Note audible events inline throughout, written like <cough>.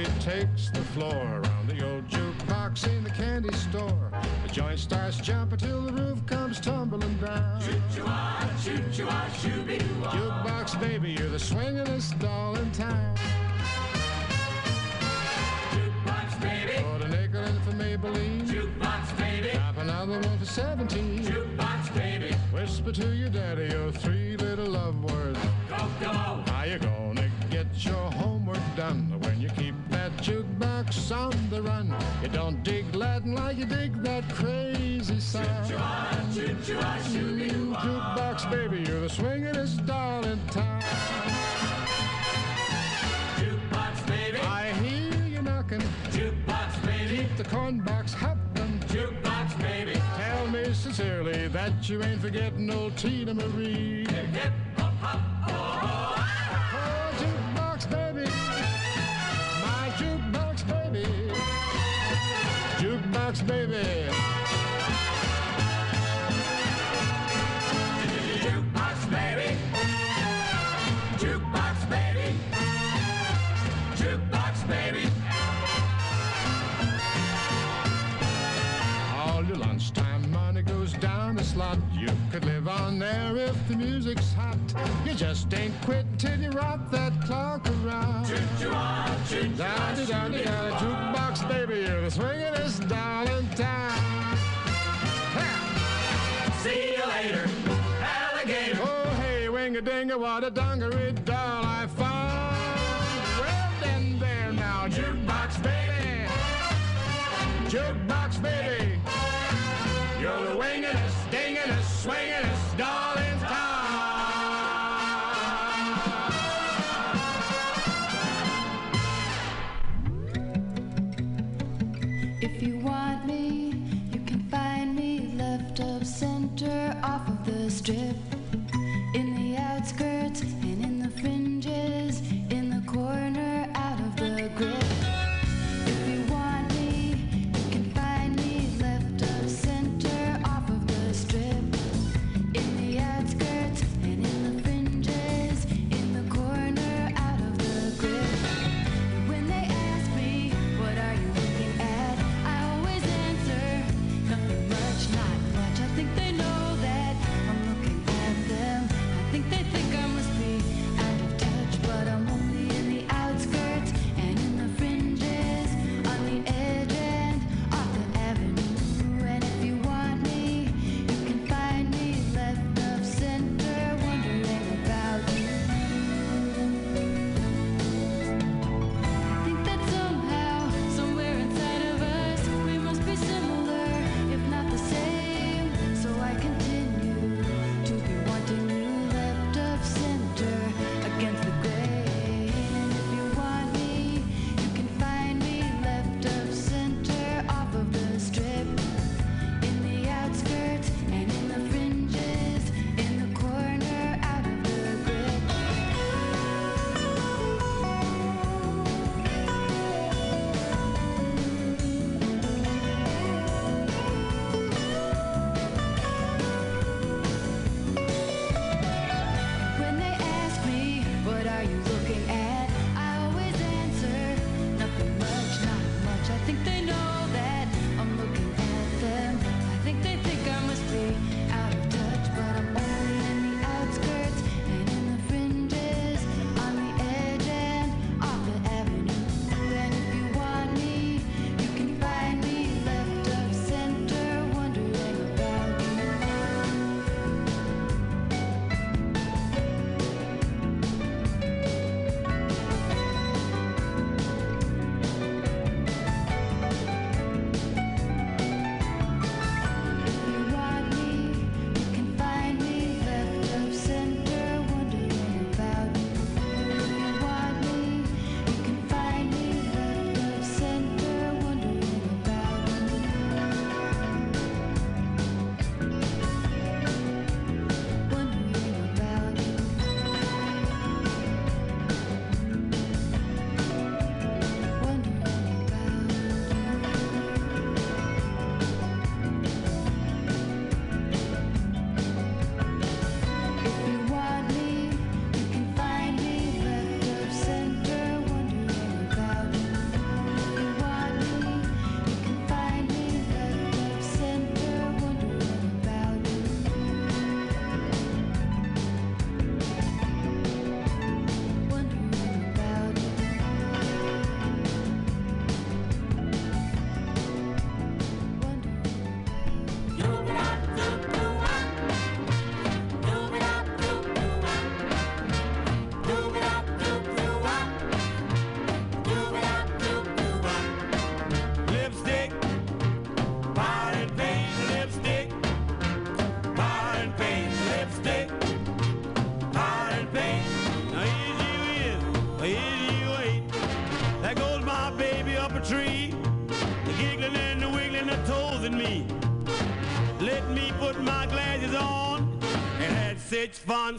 takes the floor around the old jukebox in the candy store. The joint starts jumping till the roof comes tumbling down. Jukebox baby, you're the swingin'est doll in town. Jukebox baby, Put a nickel in for Maybellene. jukebox baby, Drop another one for 17. jukebox baby, Whisper to your daddy your three little love words. Kokomo, How you gonna get your homework done when you keep jukebox on the run? You don't dig Latin like you dig that crazy choo-choo-ah. Jukebox baby, you're the swingin'est doll in town. Jukebox baby, I hear you knocking, jukebox baby, keep the corn box hopping. jukebox baby, Tell me sincerely that you ain't forgetting old Tina Marie. hip hop hop, oh, Oh, jukebox baby, baby. jukebox baby, jukebox baby, jukebox baby. All your lunchtime money goes down the slot. You could live on there if the music's hot. You just ain't quit till you rock that clock around. Down, jukebox baby, you're the swingin'est doll in town. Ha! See you later, alligator. Oh, hey, wing a dinga, what a dungaree doll I found. Well, then, there now, jukebox baby. Jukebox baby. You're the wingingest, dingingest, swingingest doll in town.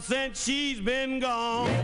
Since she's been gone.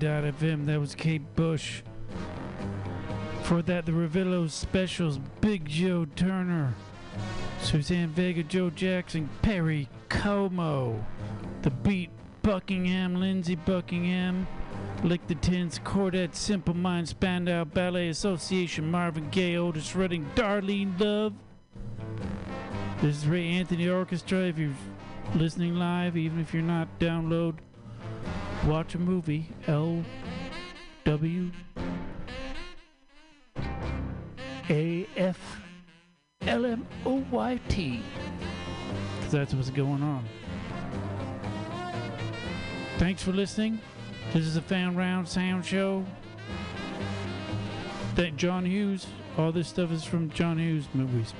FM. That was Kate Bush. For that, the Ravillo Specials, Big Joe Turner, Suzanne Vega, Joe Jackson, Perry Como, The Beat, Buckingham, Lindsey Buckingham, Lick the Tins, Chordette, Simple Minds, Spandau Ballet Association, Marvin Gaye, Otis Redding, Darlene Love. This is Ray Anthony Orchestra. If you're listening live, even if you're not, download watch a movie. L W A F L M O Y T. That's what's going on. Thanks for listening. This is a Fan Round Sound Show. Thank John Hughes. All this stuff is from John Hughes movies.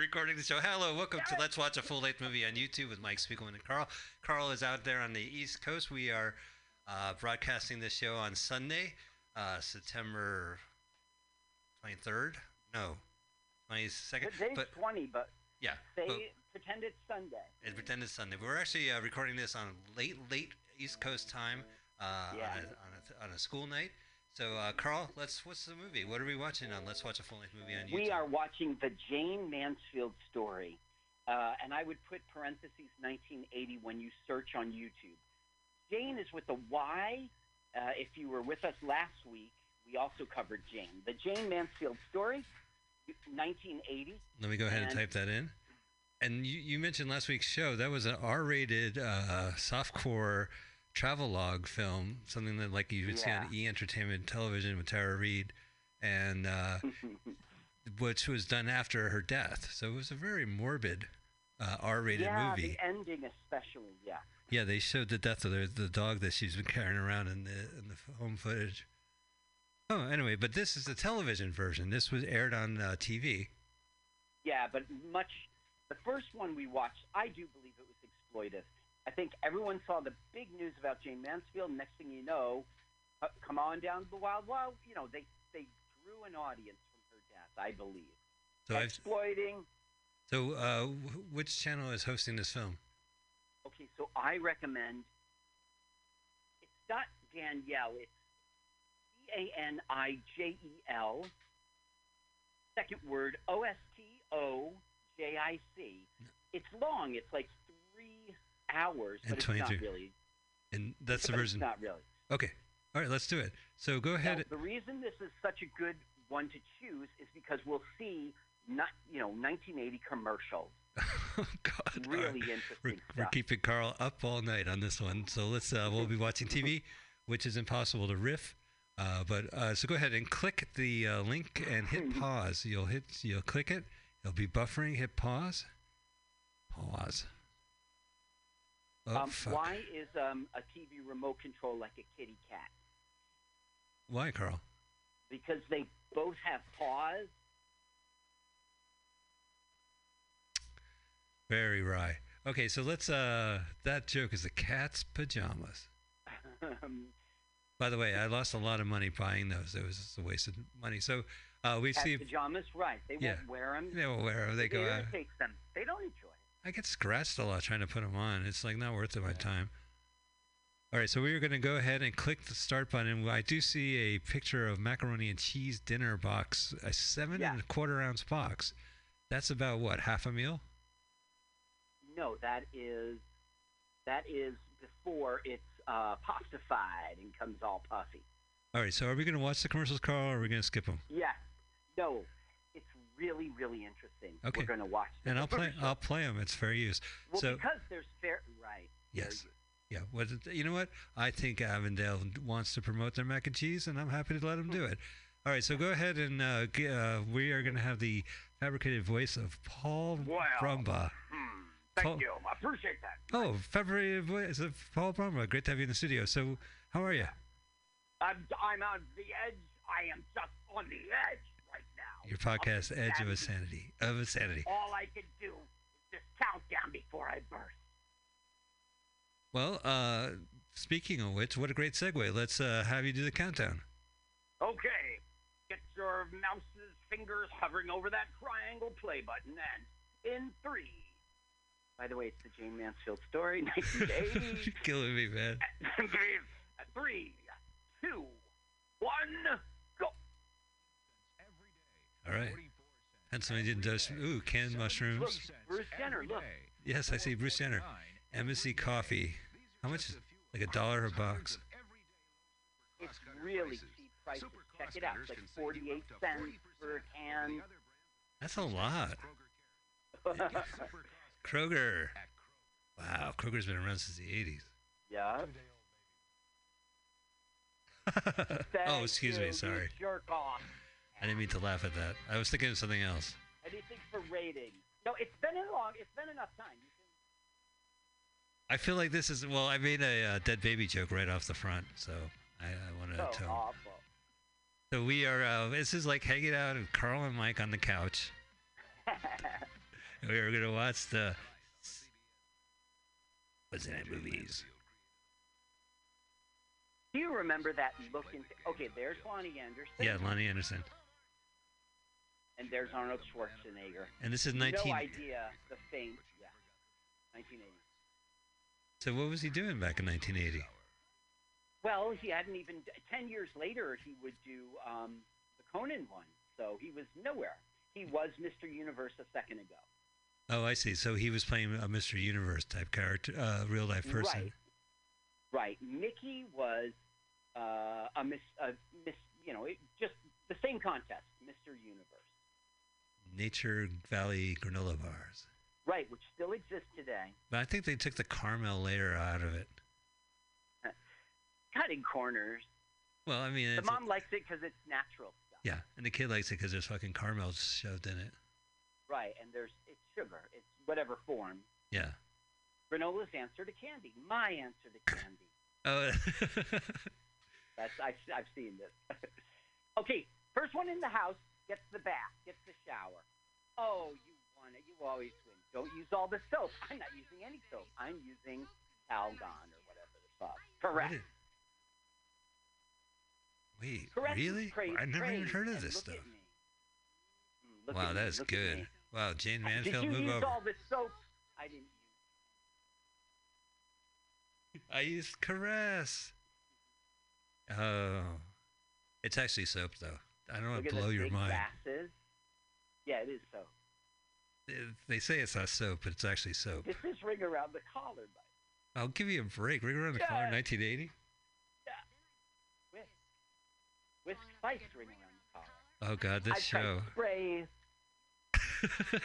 Recording the show. Hello, welcome to Let's Watch a Full Length Movie on YouTube with Mike Spiegelman and Carl. Carl is out there on the East Coast. We are uh, broadcasting this show on Sunday, uh, September 23rd. No, 22nd. Today's But 20, but yeah, they but pretend it's Sunday. and pretend it's Sunday. We're actually uh, recording this on late, late East Coast time uh, Yeah. on, a, on, a, on a school night. So, uh, Carl, let's. What's the movie? What are we watching on? Let's watch a full length movie on YouTube. We are watching the Jayne Mansfield story, uh, and I would put parentheses 1980 when you search on YouTube. Jayne is with a Y. Uh, if you were with us last week, we also covered Jayne. The Jayne Mansfield story, 1980. Let me go ahead and And- type that in. And you, you mentioned last week's show that was an R-rated uh, softcore travelogue film, something that like you would see on E Entertainment Television with Tara Reid, and uh, <laughs> which was done after her death. So it was a very morbid uh, R-rated yeah, movie. the ending especially. Yeah. Yeah, they showed the death of the, the dog that she's been carrying around in the in the home footage. Oh, anyway, but this is the television version. This was aired on uh, TV. Yeah, but much. The first one we watched, I do believe it was exploitive. I think everyone saw the big news about Jayne Mansfield. Next thing you know, uh, come on down to the Wild Wild. You know, they they drew an audience from her death. I believe. So I've, Exploiting. so uh, wh- which channel is hosting this film? Okay, so I recommend. It's not Danielle. It's D A N I J E L. Second word O S T O J I C. It's long. It's like three hours, And but it's not 23. really. And that's the version. Not really. Okay. All right, let's do it. So go Now, ahead. the reason this is such a good one to choose is because we'll see not you know 1980 commercials. <laughs> oh God. Really right. interesting We're, we're keeping Carl up all night on this one. So let's. Uh, we'll be watching TV, <laughs> which is impossible to riff. Uh, but uh, so go ahead and click the uh, link and hit <laughs> pause. You'll hit. You'll click it. It'll be buffering. Hit pause. Pause. Oh um, why is um, a TV remote control like a kitty cat? Why, Carl? Because they both have paws. Very wry. Okay, so let's. Uh, that joke is the cat's pajamas. Um, <laughs> By the way, I lost a lot of money buying those. It was just a waste of money. So uh, we see. pajamas, right? They Yeah. won't wear them. They will wear 'em. They it go out. irritates them. They don't enjoy. I get scratched a lot trying to put them on. It's like not worth it my time. All right, so we are going to go ahead and click the start button. I do see a picture of macaroni and cheese dinner box, a seven Yeah. and a quarter ounce box. That's about what half a meal. No, that is that is before it's uh, pastified and comes all puffy. All right, so are we going to watch the commercials, Carl, or are we going to skip them? Yeah. No, really really interesting. Okay. We're going to watch. the And I'll play. I'll play them. It's fair use. Well, so because there's fair right. yes, yeah. What you know? What I think Avondale wants to promote their mac and cheese, and I'm happy to let them do it. All right, so go ahead and uh, g- uh, we are going to have the fabricated voice of Paul Wow. Brumba. Hmm. Thank Paul- you. I appreciate that. Oh, February voice of Paul Brumba. Great to have you in the studio. So, how are you? I'm I'm on the edge. I am just on the edge. Your podcast, Edge of insanity. Of Insanity. All I can do is just count down before I burst. Well, uh, speaking of which, what a great segue. Let's uh, have you do the countdown. Okay, get your mouse's fingers hovering over that triangle play button, and in three. By the way, it's the Jayne Mansfield story, <laughs> 1980. <laughs> Killing me, man. <laughs> three, two, one. All right. Pennsylvania does. Ooh, canned mushrooms. Bruce Jenner, look. Yes, I see Bruce Jenner. Embassy Coffee. How much? Like a dollar a box. It's really cheap prices. Check it out. It's like 48 cents for a can. That's a lot. Kroger. Wow, Kroger's been around since the 80s. yeah. <laughs> oh, excuse me. Sorry. Jerk off. I didn't mean to laugh at that. I was thinking of something else. Anything for rating. No, it's been a long. It's been enough time. I feel like this is well. I made a uh, dead baby joke right off the front, so I, I want to So tell. awful. So we are. Uh, this is like hanging out with Carl and Mike on the couch. <laughs> we are gonna watch the what's in it movies. Do you remember that look into? Okay, there's Loni Anderson. Yeah, Loni Anderson. And there's Arnold Schwarzenegger. And this is 19. No idea the fame. Yeah, 1980. So what was he doing back in 1980? Well, he hadn't even. Ten years later, he would do um, the Conan one. So he was nowhere. He was Mr. Universe a second ago. Oh, I see. So he was playing a Mr. Universe type character, uh, real life person. Right. Right. Mickey was uh, a miss, a miss. You know, it, just the same contest, Mr. Universe. Nature Valley granola bars. Right, which still exists today. But I think they took the caramel layer out of it. <laughs> Cutting corners. Well, I mean, The mom likes it because it's natural stuff. yeah, and the kid likes it because there's fucking caramel shoved in it. Right, and there's it's sugar. It's whatever form. Yeah. Granola's answer to candy. My answer to <laughs> candy. Oh, That's I've, I've seen this. <laughs> okay, first one in the house gets the bath, gets the shower. Oh, you won it. You always win. Don't use all the soap. I'm not using any soap. I'm using Calgon or whatever the fuck. Correct. Is- Wait, Correct. really? Praise, I never even heard of this stuff. at me. Mm, look Wow, that is look at good. Wow, Jayne <laughs> Did Mansfield, you move use over. all the soap? I didn't use. <laughs> I used caress. Oh, it's actually soap though. I don't want to blow your mind. glasses. Yeah, it is soap. They say it's not soap, but it's actually soap. This is ring around the collar, buddy. I'll give you a break. Ring around the collar, Yeah. 1980. Wisk. Wisk spice ring around the collar. Oh God, this I show. spray <laughs>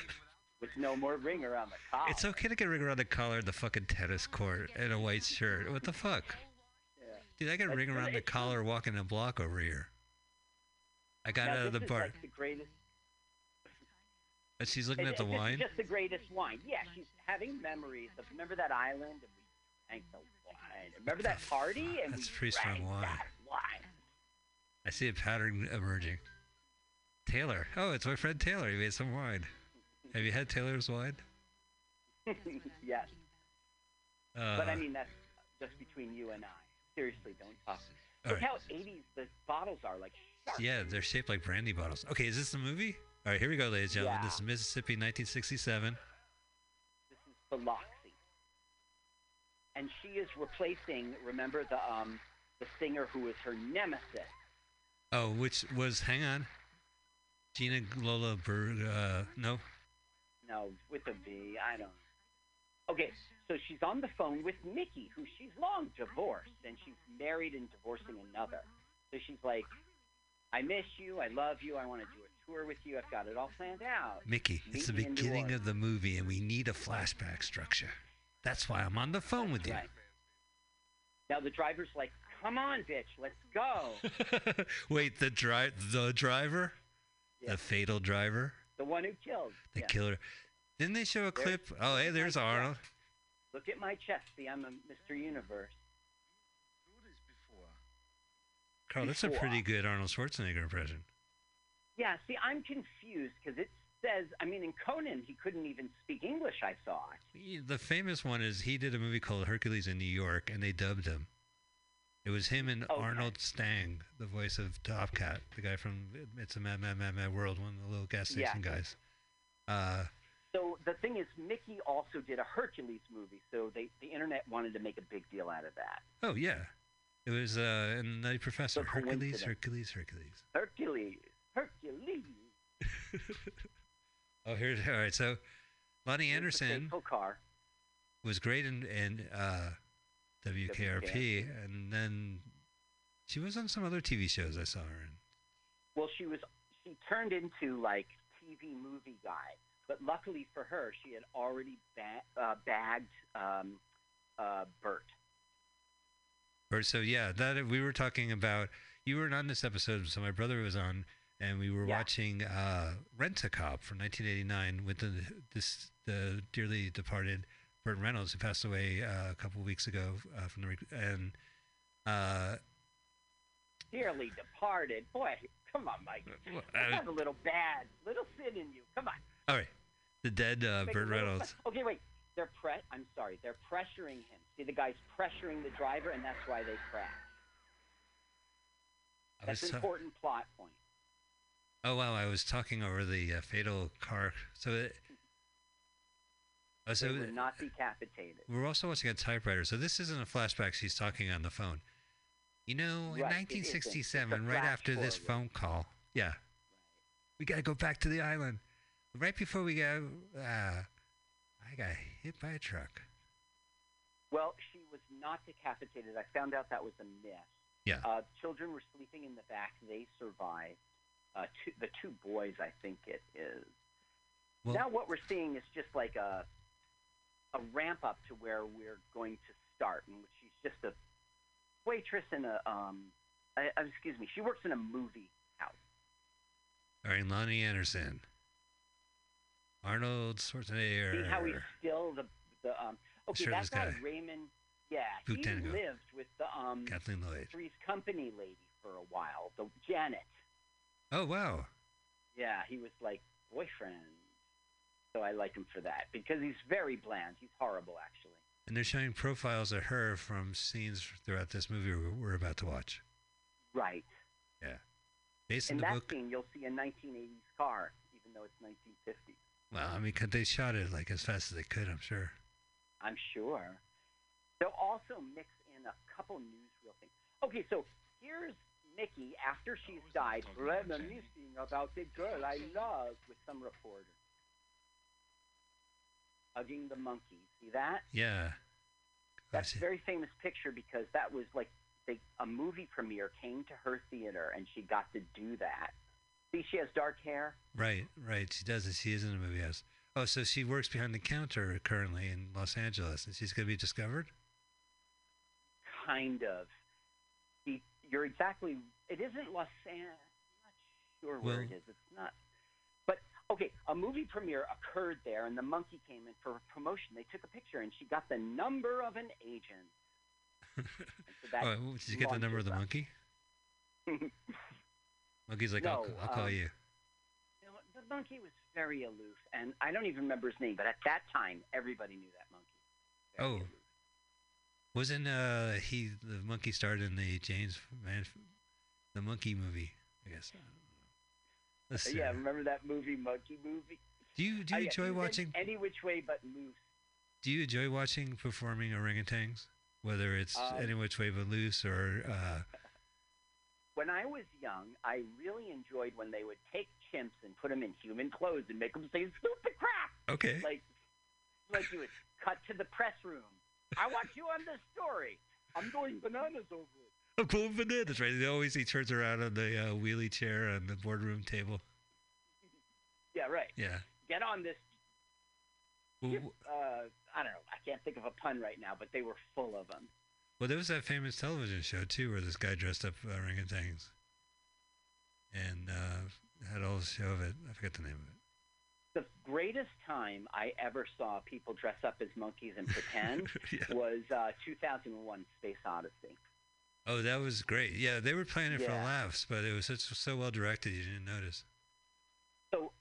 with no more ring around the collar. it's okay to get ring around the collar in the fucking tennis court in a white shirt. What the fuck? Yeah. Dude, I got a ring around the collar walking a block over here. I got Now, out of the bar. Like the greatest. And she's looking it- at the wine. just the greatest wine. Yeah, she's having memories of. Remember that island and we drank the wine. Remember that <laughs> party and That's we pretty strong drank wine. that wine. I see a pattern emerging. Taylor. Oh, it's my friend Taylor. He made some wine. Have you had Taylor's wine? <laughs> yes, Uh, but I mean that's just between you and I. Seriously, don't talk. Look right. how 80s the bottles are like. Yeah, they're shaped like brandy bottles. Okay, is this the movie? All right, here we go, ladies and gentlemen. This is Mississippi, 1967. This is Biloxi. And she is replacing, remember the um the singer who was her nemesis. Oh, which was, hang on. Gina Lola Berg, uh, no? No, with a V, I don't Okay, so she's on the phone with Mickey, who she's long divorced, and she's married and divorcing another. So she's like, I miss you, I love you, I want to do a tour with you, I've got it all planned out. Mickey, it's the Meet me in New beginning of the movie, and we need a flashback structure. That's why I'm on the phone with you. Right. Now the driver's like, Come on, bitch, let's go. <laughs> Wait, the dri- the driver? Yeah. The fatal driver? the one who killed. The Yeah. killer. Didn't they show a There- clip? Oh, hey, there's. Arnold. Look at my chest. See, I'm a Mr. Universe. Carl, that's a pretty good Arnold Schwarzenegger impression. Yeah, see, I'm confused because it says, I mean, in Conan, he couldn't even speak English, I saw. The famous one is he did a movie called Hercules in New York, and they dubbed him. It was him and Okay. Arnold Stang, the voice of Top Cat, the guy from It's a Mad, Mad, Mad, Mad World, one of the little gas Yeah. station guys. Uh, So the thing is, Mickey also did a Hercules movie, so they, the internet wanted to make a big deal out of that. oh, yeah. It was uh, in Nutty Professor. The Hercules. Hercules, Hercules. Hercules. Hercules. <laughs> Oh, here's all right. So, Loni Here's Anderson was great in in uh, WKRP, WKRP. and then she was on some other TV shows I saw her in. Well, she was she turned into like TV movie guy, but luckily for her, she had already ba- uh, bagged um, uh, Bert. Or so yeah, that we were talking about. You weren't on this episode, so my brother was on, and we were Yeah. watching uh, Rent a Cop from 1989 with the this the dearly departed Burt Reynolds, who passed away uh, a couple weeks ago uh, from the rec- and uh, Dearly departed. Boy, come on, Mike. well, uh, have a little bad, little sin in you. Come on. all right, the dead uh, Burt Reynolds. Okay, wait. They're pre. I'm sorry. They're pressuring him. See, the guy's pressuring the driver, and that's why they crash. I That's an ta- important plot point. oh wow, I was talking over the uh, fatal car. So, it, oh, so they were not decapitated. we're also watching a typewriter. So this isn't a flashback. She's talking on the phone. You know, in Right, it isn't. It's a 1967, right after this forward. phone call, yeah, we got to go back to the island. Right before we go, uh, I got hit by a truck. Well, she was not decapitated. I found out that was a myth. Yeah. Uh, children were sleeping in the back. They survived. Uh, two, the two boys, I think it is. Well- now what we're seeing is just like a a ramp up to where we're going to start, and she's just a waitress in a um, I, excuse me, she works in a movie house. All right, Loni Anderson, Arnold Schwarzenegger. See how he's still the the um. Okay, Shirtless that guy, guy. Raymond. Yeah, Boot he lived with the um Kathleen Lloyd. Three's Company lady for a while, the Janet. Oh wow, Yeah, he was like boyfriend. So I like him for that because he's very bland. He's horrible, actually. and they're showing profiles of her from scenes throughout this movie we're, we're about to watch. Right. Yeah, based In on the that book. scene, you'll see a 1980s car, even though it's 1950. Well, I mean, 'cause they shot it like as fast as they could. I'm sure. I'm sure. They'll also mix in a couple newsreel things. Okay, so here's Mickey after she's died, reminiscing about the girl I love with some reporter. Hugging the monkey. See that? Yeah. That's a very famous picture because that was like they, a movie premiere came to her theater and she got to do that. See, she has dark hair. Right, right. She does. She is in the movie Yes. Oh, so she works behind the counter currently in Los Angeles, and she's going to be discovered. kind of. He, you're exactly. It isn't Los Angeles. I'm not sure where it is. It's not. But okay, a movie premiere occurred there, and the monkey came in for promotion. They took a picture, and she got the number of an agent. <laughs> So oh, did you get the number of the monkey? <laughs> Monkey's like, I'll, I'll call um, you. You know, the monkey was very aloof, and I don't even remember his name. But at that time, everybody knew that monkey. Very Oh. aloof. Wasn't uh he the monkey starred in the James Man, the monkey movie? I guess. Let's see. Yeah, remember that movie, Monkey Movie? Do you do you yeah, enjoy watching? any which way but loose? Do you enjoy watching performing orangutans? Whether it's Um, any which way but loose or uh, When I was young, I really enjoyed when they would take chimps and put them in human clothes and make them say stupid crap. okay. Like, like you would cut to the press room. I want you on this story. I'm going bananas over it. I'm going bananas, right? They always he turns around on the uh, wheelie chair on the boardroom table. Yeah, right. Yeah. Get on this. Well, Uh, I don't know. I can't think of a pun right now, but they were full of them. Well, there was that famous television show too, where this guy dressed up orangutans, and things. And uh, had all the show of it. I forget the name of it. The greatest time I ever saw people dress up as monkeys and pretend <laughs> Yeah. was uh, 2001: Space Odyssey. Oh, that was great. Yeah, they were playing it for laughs, but it was such, so well directed you didn't notice. So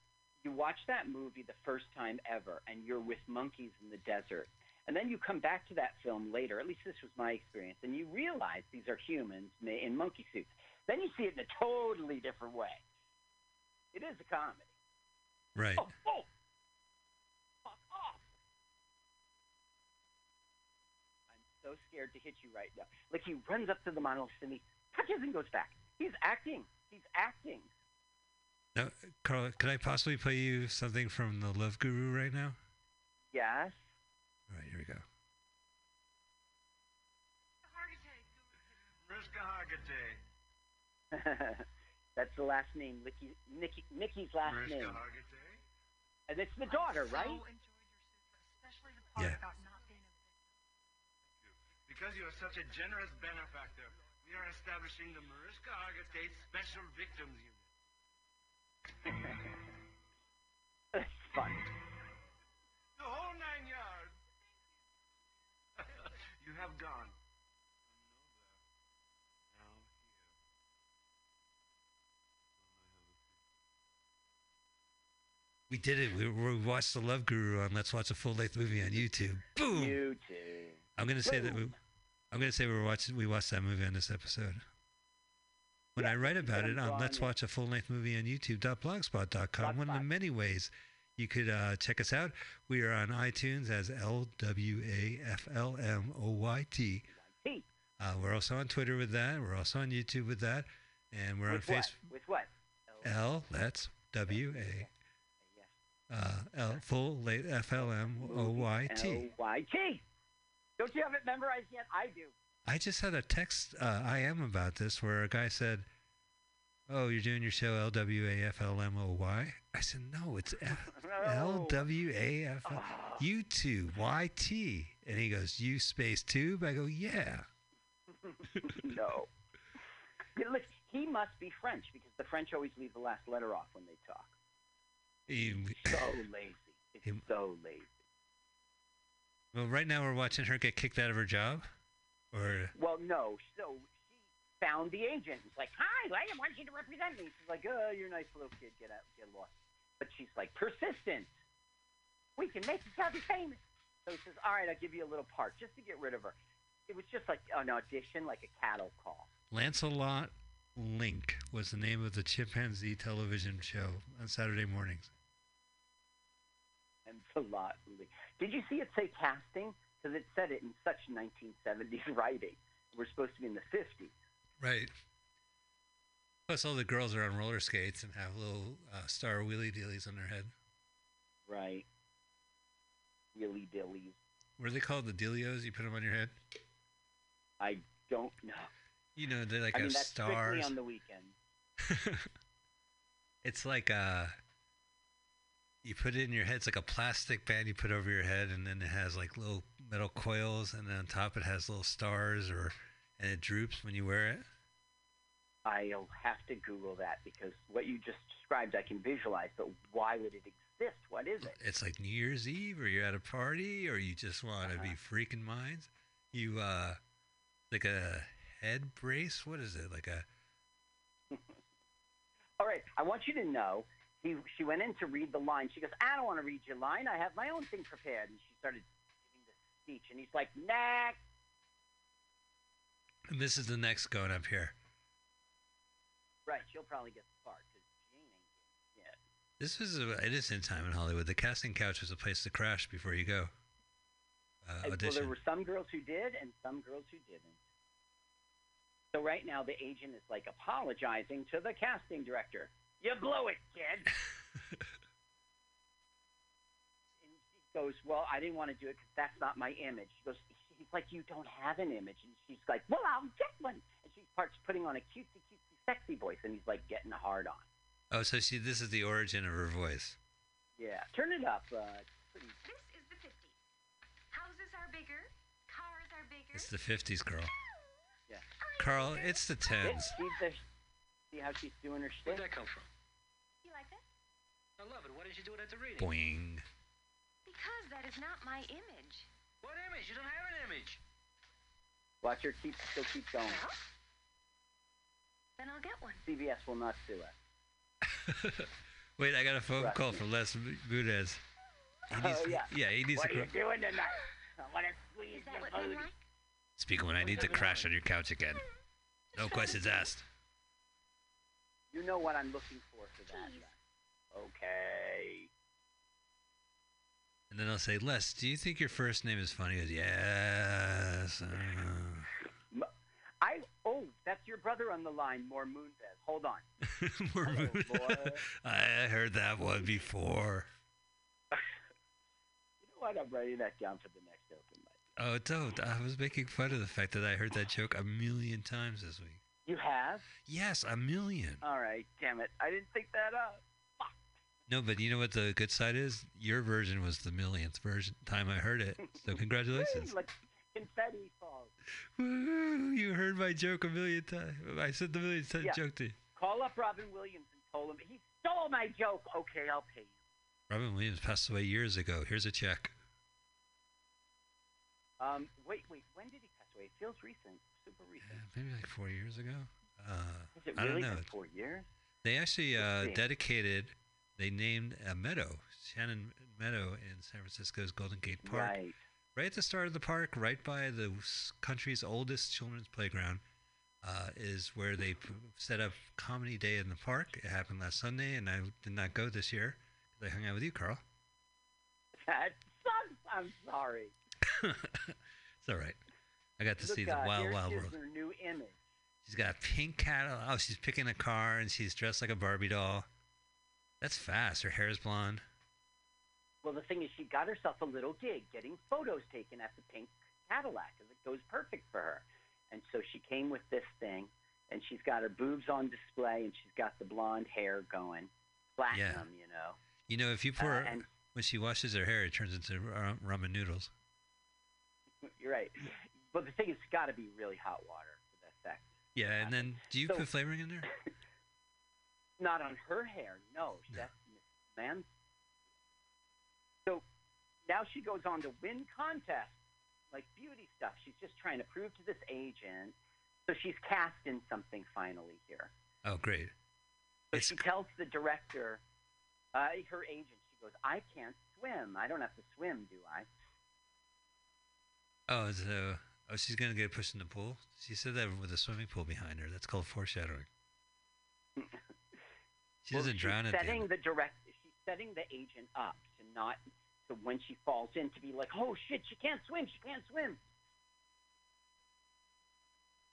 you watch that movie the first time ever, and you're with monkeys in the desert. And then you come back to that film later, at least this was my experience, and you realize these are humans in monkey suits. Then you see it in a totally different way. It is a comedy. Right. Oh, oh! Fuck off! I'm so scared to hit you right now. Like he runs up to the monolith and he touches and goes back. He's acting. He's acting. Now, Carl, could I possibly play you something from the Love Guru right now? Yes. All right, here we go. Mariska Hargitay. <laughs> That's the last name, Nicky, Nicky, Nicky's last Mariska name. Hargitay. And it's the daughter, right? Yeah. Because you are such a generous benefactor, we are establishing the Mariska Hargitay Special Victims Unit. <laughs> It's fun. The whole nine yards. <laughs> You have gone. We did it. We, we watched the Love Guru on Let's Watch a Full Length Movie on YouTube. Boom. You too. I'm gonna say that we, I'm gonna say we were watching we watched that movie on this episode. When Yeah, I write about it on drawing Let's. Watch a Full Length Movie on YouTube.blogspot.com, one of the many ways you could uh, check us out. We are on iTunes as L W A F L M O Y T. Uh, we're also on Twitter with that. We're also on YouTube with that, and we're with on? Facebook. With what? L that's W A L full late F L M O Y T. L-Y-T. Don't you have it memorized yet? I do. I just had a text uh, I am about this where a guy said, "Oh, you're doing your show L W A F L M O Y." I said, "No, it's <laughs> F- L W A F L U two Y T." And he goes, "U space tube." I go, "Yeah." <laughs> no. Look, he must be French because the French always leave the last letter off when they talk. He- So lazy. It's so lazy. well, right now we're watching her get kicked out of her job, or Well, no. So she found the agent. It's like, hi, I want you to represent me. She's like, oh, you're a nice little kid. Get out, get lost. But she's like, persistent. We can make each other famous. So he says, all right, I'll give you a little part just to get rid of her. It was just like an audition, like a cattle call. Lancelot Link was the name of the chimpanzee television show on Saturday mornings. And a lot. Did you see it say casting? Because it said it in such 1970s <laughs> writing. We're supposed to be in the 50s. Right. Plus, all the girls are on roller skates and have little uh, star wheelie dealies on their head. Right. Willy dillies. Were they called? The dealios? You put them on your head? I don't know. You know, they're like I mean, that's strictly stars. on the weekend. <laughs> it's like uh you put it in your head. It's like a plastic band you put over your head, and then it has like little metal coils, and then on top it has little stars, or and it droops when you wear it. I'll have to Google that because what you just described I can visualize, but why would it exist? What is it? It's like New Year's Eve, or you're at a party, or you just want to be Uh-huh. freaking minds. You uh, like a head brace. What is it? Like a <laughs> All right, I want you to know. He, she went in to read the line. She goes, I don't want to read your line. I have my own thing prepared. And she started giving the speech. And he's like, next. And this is the next going up here. Right, she'll probably get the part because Jayne ain't getting it yet. This was a, it is in time in Hollywood. The casting couch was a place to crash before you go. Uh, Well, there were some girls who did and some girls who didn't. So right now, the agent is like apologizing to the casting director. You blew it, kid. <laughs> and she goes, "Well, I didn't want to do it because that's not my image." She goes, "He's like, you don't have an image," and she's like, "Well, I'll get one." And she starts putting on a cutesy, cutesy, sexy voice, and he's like getting a hard on. oh, so she this is the origin of her voice. Yeah, turn it up. Uh, pretty. This is the 50s. Houses are bigger, cars are bigger. It's the '50s girl. Yeah. Carl, it's the See, tens. see, the, see how she's doing her shtick? Where'd that come from? You like that? I love it. Why didn't you do it at the reading? Boing. Because that is not my image. What image? You don't have an image. Watch her keep still keep going. Well, then I'll get one. CBS will not sue us. <laughs> Wait, I got a phone Right. call from Les Budez. He Oh, needs, yeah. yeah, he needs What to. are you cra- doing tonight? I want to squeeze Is that your what men booty. like? Speaking when I need to crash on your couch again. No questions asked. You know what I'm looking for for that. Okay. And then I'll say, Les, do you think your first name is funny? He goes, yes. uh." I oh, that's your brother on the line, More Moonves. Hold on. <laughs> More Hello, moon- <laughs> I heard that one before. <laughs> You know what? I'm writing that down for the next open mic. Oh, don't. I was making fun of the fact that I heard that joke a million times this week. You have? Yes, a million. All right. Damn it. I didn't think that up. Fuck. No, but you know what the good side is? Your version was the millionth version time I heard it. So <laughs> congratulations. like confetti falls. Woo, you heard my joke a million times. I said the millionth time Yeah. joke to you. Call up Robin Williams and told him he stole my joke. Okay, I'll pay you. Robin Williams passed away years ago. Here's a check. Um, wait, wait. When did he pass? away. It feels recent, super recent. maybe like four years ago. Uh, Is it I really don't know. four years? They actually uh, dedicated. They named a meadow, Sharon Meadow, in San Francisco's Golden Gate Park. Right. Right at the start of the park, right by the country's oldest children's playground, uh, is where they set up Comedy Day in the park. It happened last Sunday, and I did not go this year. 'cause I hung out with you, Carl. That sucks. I'm sorry. It's all right. I got to Look, see the uh, wild, wild world. new image. She's got a pink cat. Oh, she's picking a car, and she's dressed like a Barbie doll. That's fast. Her hair is blonde. Well, the thing is, she got herself a little gig getting photos taken at the pink Cadillac because it goes perfect for her. And so she came with this thing, and she's got her boobs on display, and she's got the blonde hair going, platinum, you know. You know, if you pour Uh, and- when she washes her hair, it turns into ra- ramen noodles. <laughs> You're right. But the thing is, it's got to be really hot water for the effect. Yeah, and then do you So- put flavoring in there? <laughs> Not on her hair, no. That's Miss Man. So now she goes on to win contests, like beauty stuff. She's just trying to prove to this agent. So she's cast in something finally here. Oh, great. So she tells the director, uh, her agent, she goes, I can't swim. I don't have to swim, do I? Oh, so oh, she's gonna get pushed in the pool. She said that with a swimming pool behind her. That's called foreshadowing. She Well, doesn't she's drown the setting end. the direct. She's setting the agent up to not. to when she falls in, to be like, oh shit, she can't swim. She can't swim.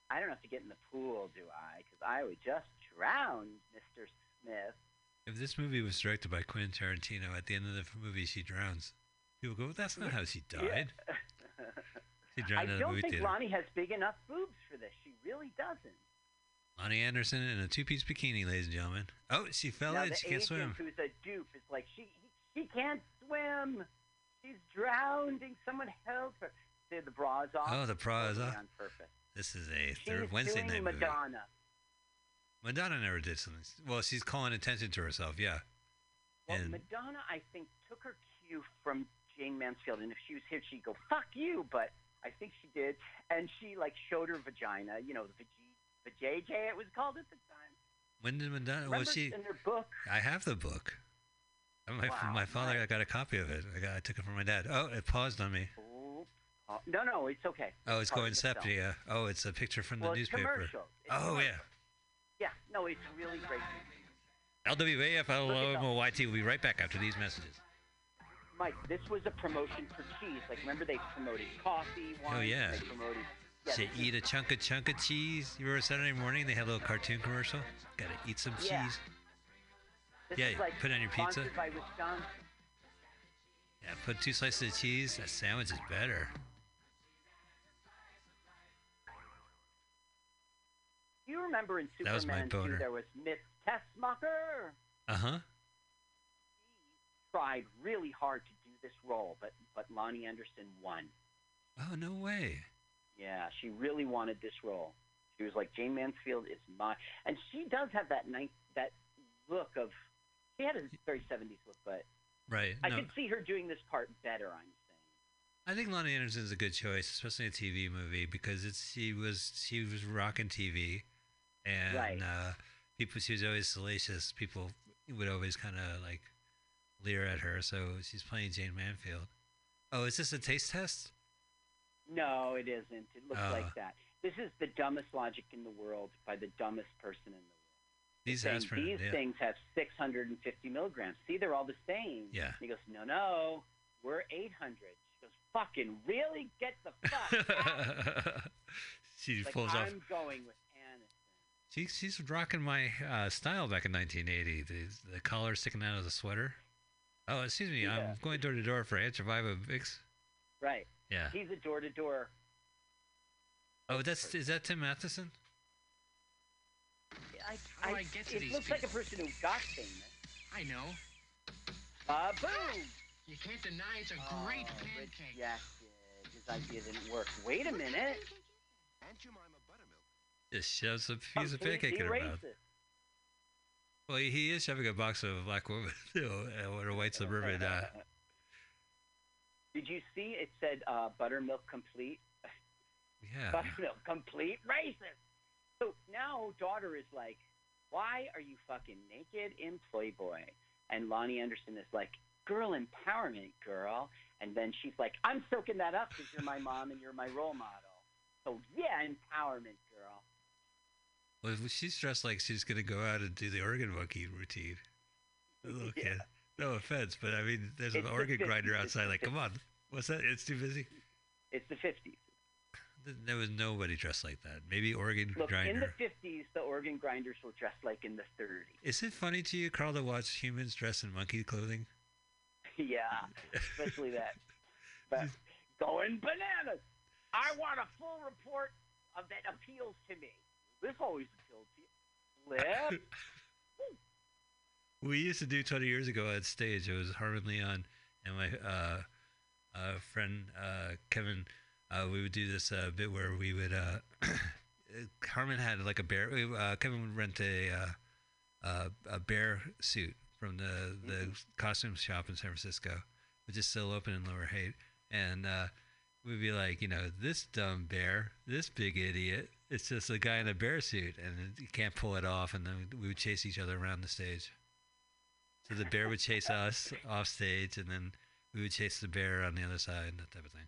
I don't have to get in the pool, do I? Because I would just drown, Mister Smith. If this movie was directed by Quentin Tarantino, at the end of the movie, she drowns. People go, "That's not <laughs> how she died." She <laughs> <laughs> I drowned in a don't movie think theater. Loni has big enough boobs for this. She really doesn't. Loni Anderson in a two-piece bikini, ladies and gentlemen. Oh, she fell now in. She can't swim. who's a dupe, is like she she can't swim. She's drowning. Someone help her. See, the bras off. Oh, the bra is off. On purpose. This is a She's third Wednesday doing night movie. Madonna. Madonna never did something. Well, she's calling attention to herself. Yeah. Well, and Madonna, I think, took her cue from Jayne Mansfield, and if she was here, she'd go "fuck you." But I think she did, and she like showed her vagina. You know, the vajayjay it was called at the time. when did Madonna? Remember well, she. in her book. I have the book. My, Wow, my father. I got a copy of it. I, got, I took it from my dad. Oh, it paused on me. Oh, no, no, it's okay. Oh, it's going of the film. sepia. Oh, it's a picture from Well, the newspaper. commercial. It's Oh, commercial. yeah. Yeah, no, it's really great. LWAF, Look. We'll be right back after these messages. Mike, this was a promotion for cheese. Like, remember they promoted coffee, wine. Oh, yeah. They promoted. Yeah, to eat a chunk of chunk of cheese. You remember Saturday morning they had a little cartoon commercial? Gotta eat some Yeah. cheese. this yeah, like put it on your pizza. Sponsored by Wisconsin. Yeah, put two slices of cheese. That sandwich is better. Do you remember in That was my Superman 2 there was Miss Tessmacher? Uh huh. Tried really hard to do this role, but but Loni Anderson won. Oh no way. Yeah, she really wanted this role. She was like, Jayne Mansfield is my, and she does have that nice that look of. She had a very seventies look, but Right. I no, could see her doing this part better. I'm saying. I think Loni Anderson is a good choice, especially a TV movie because it's she was she was rocking TV, and Right. uh, people she was always salacious. People would always kind of like leer at her. So she's playing Jayne Manfield. Oh, is this a taste test? No, it isn't. It looks Uh. like that. This is the dumbest logic in the world by the dumbest person in the world. These saying aspirin. these yeah. things have 650 milligrams. See, they're all the same. Yeah. And he goes, no, no, we're 800. She goes, fucking really? Get the fuck. out." <laughs> she like, pulls off. I'm going with Anacin. She, she's rocking my uh, style back in 1980. The, the collar sticking out of the sweater. Oh, excuse me. Yeah. I'm going door to door for Aunt Surviva Vix. Right. Yeah. He's a door to door. Oh, that's is that Tim Matheson? I, How do I, I get to it these looks like a person who got famous. I know. Uh, boom! You can't deny it's a Oh, great Rich pancake. Jackson. His idea didn't work. Wait a minute. Just shoves a piece of Completely pancake in her mouth. racist. Well, he is shoving a box of black woman <laughs> too, uh, or a white suburban. Uh, <laughs> Did you see it said uh, buttermilk complete? <laughs> Yeah. But, you know, complete racist. So now daughter is like, why are you fucking naked in Playboy? And Loni Anderson is like, girl empowerment, girl. And then she's like, I'm soaking that up because you're my mom and you're my role model. So yeah, empowerment. Well, she's dressed like she's gonna go out and do the organ monkey routine. <laughs> Little Yeah. No offense, but I mean, there's an the organ 50s, grinder outside. Like, come on, what's that? It's too busy. It's the 50s. There was nobody dressed like that. Maybe organ Look, grinder. in the 50s, the organ grinders were dressed like in the 30s. Is it funny to you, Carl, to watch humans dressed in monkey clothing? <laughs> yeah, especially that. But <laughs> going bananas. I want a full report of that appeals to me. This always appeals to you. We used to do 20 years ago on stage. It was Harmon Leon and my uh, uh, friend uh, Kevin. Uh, we would do this uh, bit where we would. Uh, <coughs> Harmon had like a bear. Uh, Kevin would rent a uh, uh, a bear suit from the the costume shop in San Francisco, which is still open in Lower Haight, and we'd be like, you know, this dumb bear, this big idiot. It's just a guy in a bear suit, and you can't pull it off, and then we would chase each other around the stage. So the bear would chase us <laughs> off stage, and then we would chase the bear on the other side, that type of thing.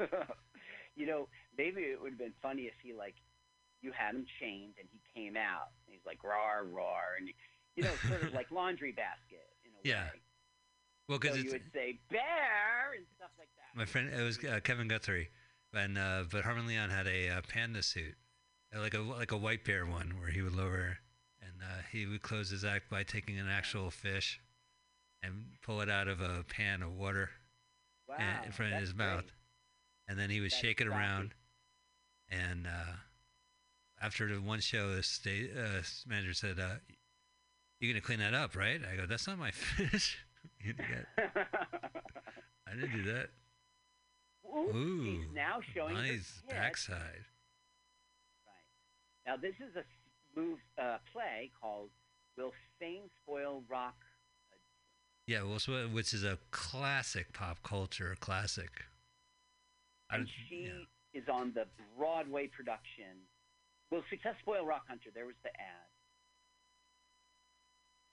<laughs> you know, maybe it would have been funny if he like you had him chained and he came out and he's like roar roar and you know sort of like <laughs> laundry basket in a Yeah. way. Well, So because you would say bear and stuff like that. My friend, it was uh, Kevin Guthrie, and uh, but Harmon Leon had a uh, panda suit, uh, like a like a white bear one, where he would lower, and uh, he would close his act by taking an actual fish, and pull it out of a pan of water Wow, in, in front of his mouth, great. and then he would That's shake it sassy. around, and uh, after the one show, the state uh, manager said, uh, "You're gonna clean that up, right?" I go, "That's not my <laughs> fish." <laughs> <laughs> I didn't do that. Ooh, Ooh, he's now showing Bonnie's pit. backside. Right. Now this is a move uh, play called "Will Fame Spoil Rock?" Yeah, well, so, which is a classic pop culture classic. And she yeah. is on the Broadway production. Will Success Spoil Rock Hunter? There was the ad.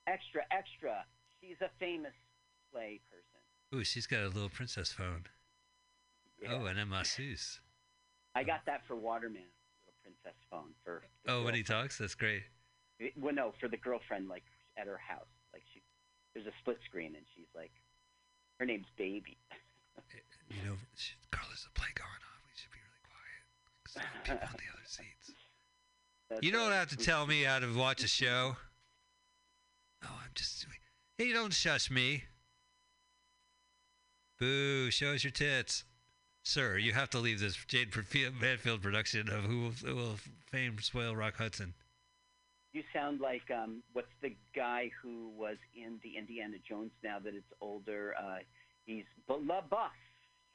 Extra, extra. She's a famous play person. Ooh, she's got a little princess phone. Oh, and a masseuse. I got that for Waterman, little princess phone for. Oh, when he talks, that's great. It- Well, no, for the girlfriend, like at her house. Like she, there's a split screen, and she's like, her name's Baby. <laughs> You know, she, Carl, there's a play going on. We should be really quiet. 'cause people on the other seats. That's You don't have to tell me how to watch a show. No, I'm just. Hey, don't shush me. Boo! Show us your tits, sir. You have to leave this Jayne Mansfield production of Who Will, who will Fame Spoil Rock Hudson. You sound like um, what's the guy who was in the Indiana Jones now that it's older? Uh, he's LaBeouf,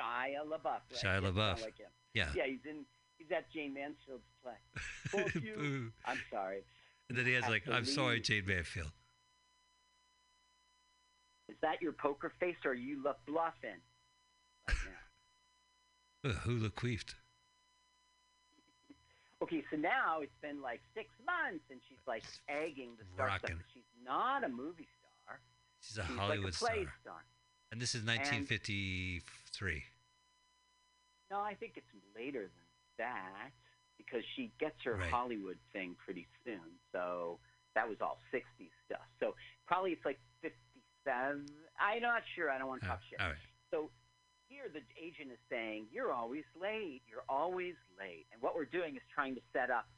Shia LaBeouf. Right? Shia Yeah, LaBeouf. Like him. Yeah. Yeah, he's in. He's at Jayne Mansfield's play. <laughs> You. Boo. I'm sorry. And then he has like, "I'm sorry, leave. Jayne Mansfield." Is that your poker face, or are you bluffing? Ugh, queefed. Okay, so now it's been like six months, and she's like egging the star. Rockin'. She's not a movie star. She's a She's Hollywood like a play star. star. And this is 1953. No, I think it's later than that because she gets her Right. Hollywood thing pretty soon. So that was all 60s stuff. So probably it's like 57. I'm not sure. I don't want to talk shit. all right. So here the agent is saying, You're always late. You're always late. And what we're doing is trying to set up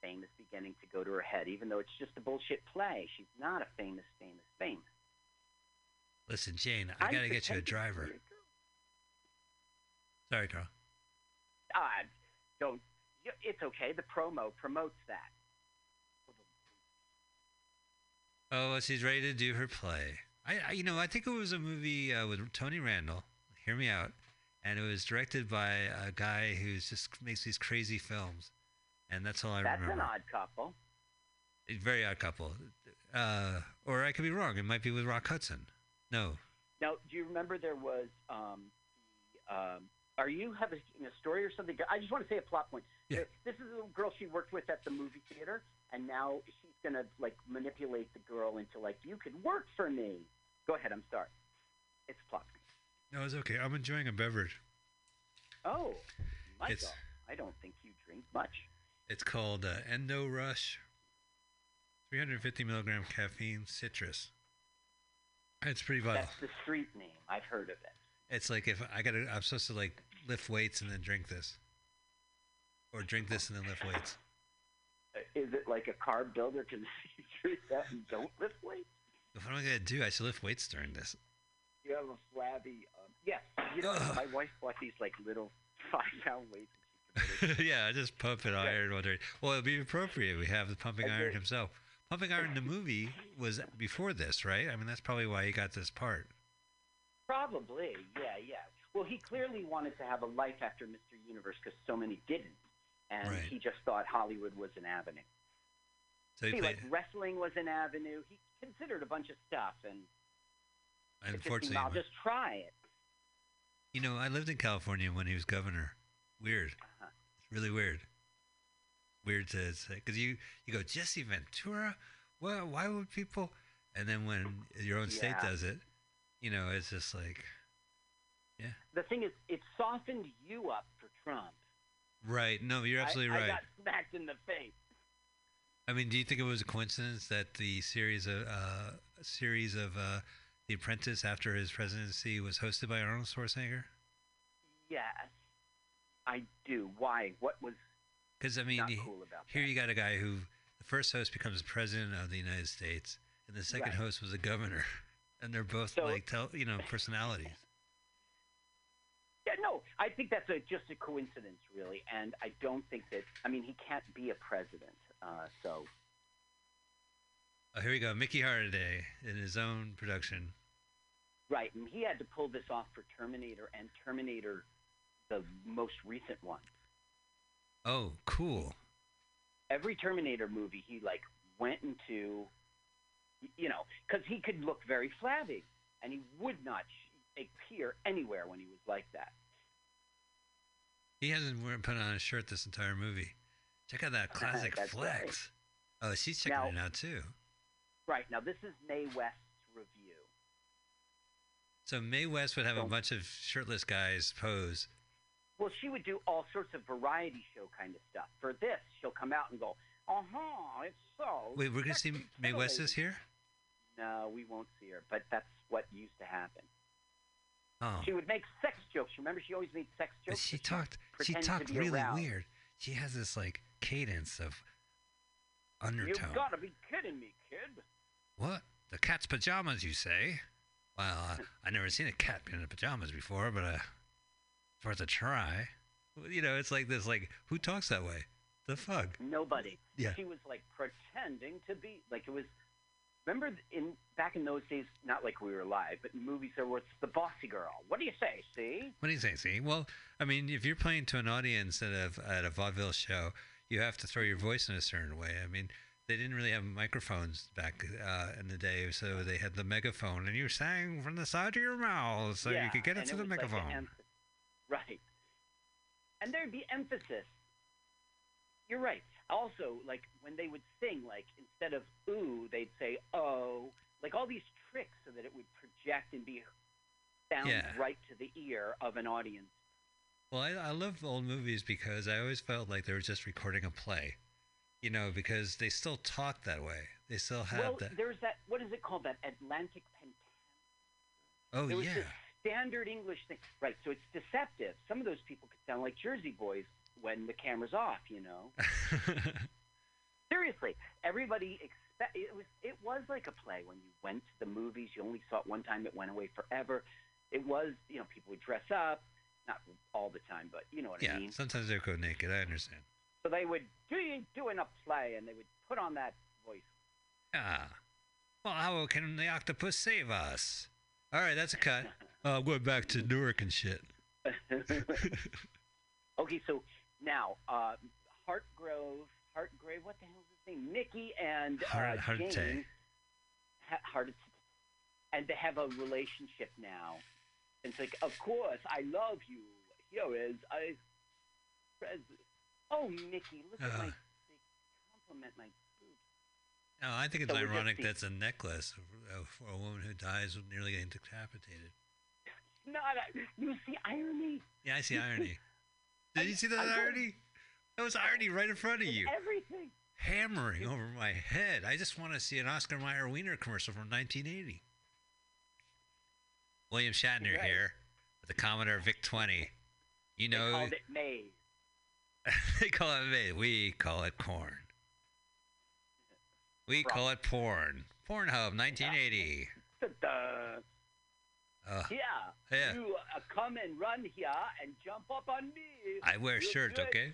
fame famous beginning to go to her head, even though it's just a bullshit play. She's not a famous, famous, famous. Listen, Jayne, I I'm gotta get you a driver. Sorry, Carl. Ah, don't. It's okay. The promo promotes that. Oh, she's ready to do her play. I, I you know, I think it was a movie uh, with Tony Randall. Hear me out. And it was directed by a guy who just makes these crazy films, and that's all I That's remember. That's an odd couple. A Very odd couple. Uh, or I could be wrong. It might be with Rock Hudson. No. Now, do you remember there was um, the um, are you having a story or something? I just want to say a plot point. Yeah. This is a girl she worked with at the movie theater, and now she's gonna like manipulate the girl into like you could work for me. Go ahead. I'm sorry. It's plot. No, it's okay. I'm enjoying a beverage. Oh, Michael, It's- I don't think you drink much. It's called uh, Endo Rush. 350 milligram caffeine citrus. It's pretty vital. That's the street name. I've heard of it. It's like if I gotta, I'm supposed to like lift weights and then drink this, or drink this and then lift weights. Uh, Is it like a carb builder? Because you drink that and don't lift weights. What am I gonna do? I should lift weights during this. You have a flabby. Yes, you know Ugh. my wife bought these like little five pound weights. and she <laughs> put it- yeah, I just pump it iron during. Well, it'd be appropriate. We have the pumping And iron himself. Pumping iron, the movie was before this, right? I mean, that's probably why he got this part. Probably, yeah, yeah. Well, he clearly wanted to have a life after Mr. Universe because so many didn't, and Right. he just thought Hollywood was an avenue. So he See, like wrestling was an avenue. He considered a bunch of stuff, and it just seemed, Unfortunately, I'll just try it. You know, I lived in California when he was governor. Weird. Uh-huh. It's really weird. Weird to say because you you go Jesse Ventura. Well, why would people? And then when your own state does it, you know, it's just like, yeah, The thing is, it softened you up for Trump. right. No, you're absolutely I, right. I got smacked in the face. I mean, do you think it was a coincidence that the series of uh, series of uh, The Apprentice after his presidency was hosted by Arnold Schwarzenegger? Yes, I do. Why? What was Because I mean, you- cool about here that? you got a guy who the first host becomes president of the United States, and the second Right. host was a governor, <laughs> and they're both So- like tel- you know personalities. Yeah, no, I think that's a, just a coincidence, really, and I don't think that. I mean, he can't be a president, uh, so Oh, here we go, Mickey Holiday in his own production. Right, and he had to pull this off for Terminator and Terminator, the most recent one. Oh, cool. Every Terminator movie, he like went into, you know, because he could look very flabby, and he would not appear anywhere when he was like that. He hasn't put on a shirt this entire movie. Check out that <laughs> classic That's right. flex. Oh, she's checking Now- it out too. Right now, this is Mae review. So Mae West would have a bunch of shirtless guys pose. Well, she would do all sorts of variety show kind of stuff. For this, she'll come out and go, "Uh huh, it's so." Wait, we're gonna see Mae West is here? No, we won't see her, but that's what used to happen. Oh, She would make sex jokes. Remember, she always made sex but jokes. she talked. She talked really aroused. weird. She has this like cadence of undertone. You've got to be kidding me, kid. What? The cat's pajamas, you say? Well, uh, I never seen a cat in the pajamas before, but uh, it's worth a try. You know, it's like this. Like, who talks that way? The fuck? Nobody. Yeah. She was like pretending to be like it was. Remember in back in those days, not like we were alive, but in movies there was the bossy girl. What do you say? See? What do you say? See? Well, I mean, if you're playing to an audience at a at a vaudeville show, you have to throw your voice in a certain way. I mean, they didn't really have microphones back uh, in the day, so they had the megaphone, and you sang from the side of your mouth so you could get it into it the like an megaphone. emph- right. And there'd be emphasis. You're right. Also, like when they would sing, like instead of ooh, they'd say oh, like all these tricks so that it would project and be sound Yeah. right to the ear of an audience. Well, I, I love old movies because I always felt like they were just recording a play, you know, because they still talk that way. They still have well, that. there's that. What is it called? That Atlantic pentameter. Oh there was yeah, this standard English thing, right? So it's deceptive. Some of those people could sound like Jersey boys when the camera's off. You know. <laughs> Seriously, everybody expect it was it was like a play when you went to the movies. You only saw it one time. It went away forever. It was you know people would dress up, not all the time, but you know what yeah. I mean. Yeah, Sometimes they go naked. I understand. So they would do doing a play, and they would put on that voice. Ah. Well, how can the octopus save us? All right, that's a cut. <laughs> Oh, I'm going back to Newark and shit. <laughs> okay, so now uh, Hartgrove, Hartgrave, what the hell is his name? Mickey and Hart- uh, Harte. Jayne, ha- Harte, and they have a relationship now. And it's like, of course, I love you. Here is is I pres Oh Mickey, look at my they compliment my boobs. No, I think it's So we're just ironic being- that's a necklace for a woman who dies with nearly getting decapitated. <laughs> Not a, you see irony. Yeah, I see irony. <laughs> Did you see that I irony? That was irony right in front of in you. Everything. hammering over my head. I just want to see an Oscar Mayer Wiener commercial from 1980. William Shatner Right. here with the Commodore VIC 20. You They know, called it maze. <laughs> they call it maize. We call it corn. We call it porn. Pornhub 1980. Ta-da. Uh, Yeah. yeah. You uh, come and run here and jump up on me. I wear You're shirt, good. okay?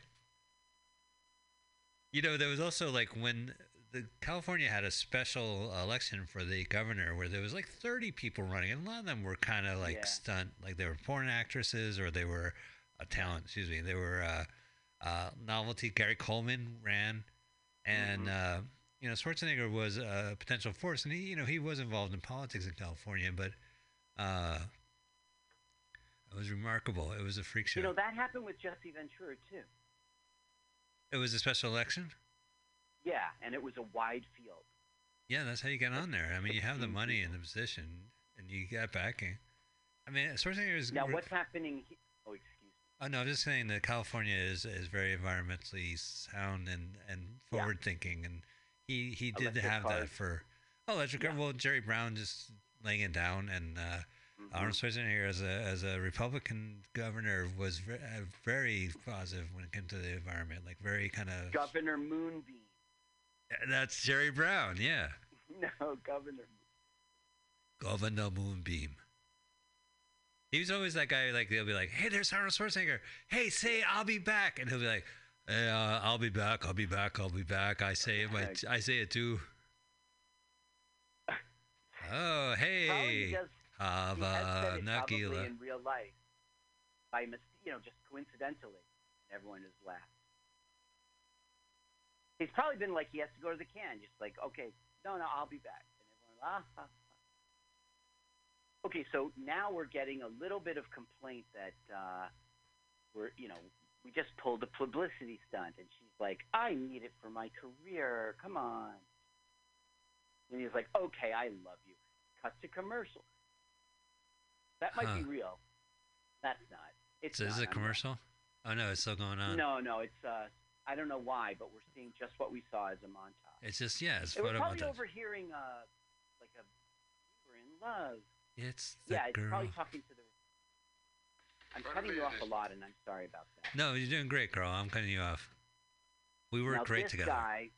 You know, there was also like when the California had a special election for the governor where there was like 30 people running, and a lot of them were kind of like Yeah. stunt, like they were porn actresses or they were a talent. Excuse me, they were uh, uh, novelty. Gary Coleman ran, and uh, you know Schwarzenegger was a potential force, and he, you know, he was involved in politics in California, but. Uh, it was remarkable. It was a freak show. You know, that happened with Jesse Ventura, too. It was a special election. Yeah, and it was a wide field. Yeah, that's how you get on there. I mean, you have the <laughs> money and the position, and you got backing. I mean, Schwarzenegger is. Now, what's happening? Oh, no, I'm just saying that California is is very environmentally sound and and Yeah. forward thinking, and he he did Electric have that for. Oh, electric car. Yeah. Well, Jerry Brown just laying it down, and uh, Mhm. Arnold Schwarzenegger as a as a Republican governor was ve- uh, very positive when it came to the environment, like very kind of. Governor Moonbeam. That's Jerry Brown, yeah. <laughs> No, Governor. Governor Moonbeam. He was always that guy. Like they'll be like, "Hey, there's Arnold Schwarzenegger. Hey, say I'll be back," and he'll be like, hey, uh, "I'll be back. I'll be back. I'll be back." I say it. My, I say it too. Oh, hey, because have he a in real life by mis- you know, just coincidentally. Everyone has laughed. He's probably been like he has to go to the can, just like, okay, no, no, I'll be back. And everyone, ah. Okay, so now we're getting a little bit of complaint that uh, we're, you know, we just pulled a publicity stunt, and she's like, I need it for my career. Come on. And he's like, okay, I love you. Cut to commercial. That might be real. That's not. It's So is not, it I'm commercial? Oh no, it's still going on. No, no, it's uh, I don't know why, but we're seeing just what we saw as a montage. It's just yeah, it's It was photo probably montage. overhearing uh, like a we're in love. It's the yeah, it's girl. probably talking to the. I'm cutting you off a lot, and I'm sorry about that. No, you're doing great, girl. I'm cutting you off. We work now, great this together. Guy,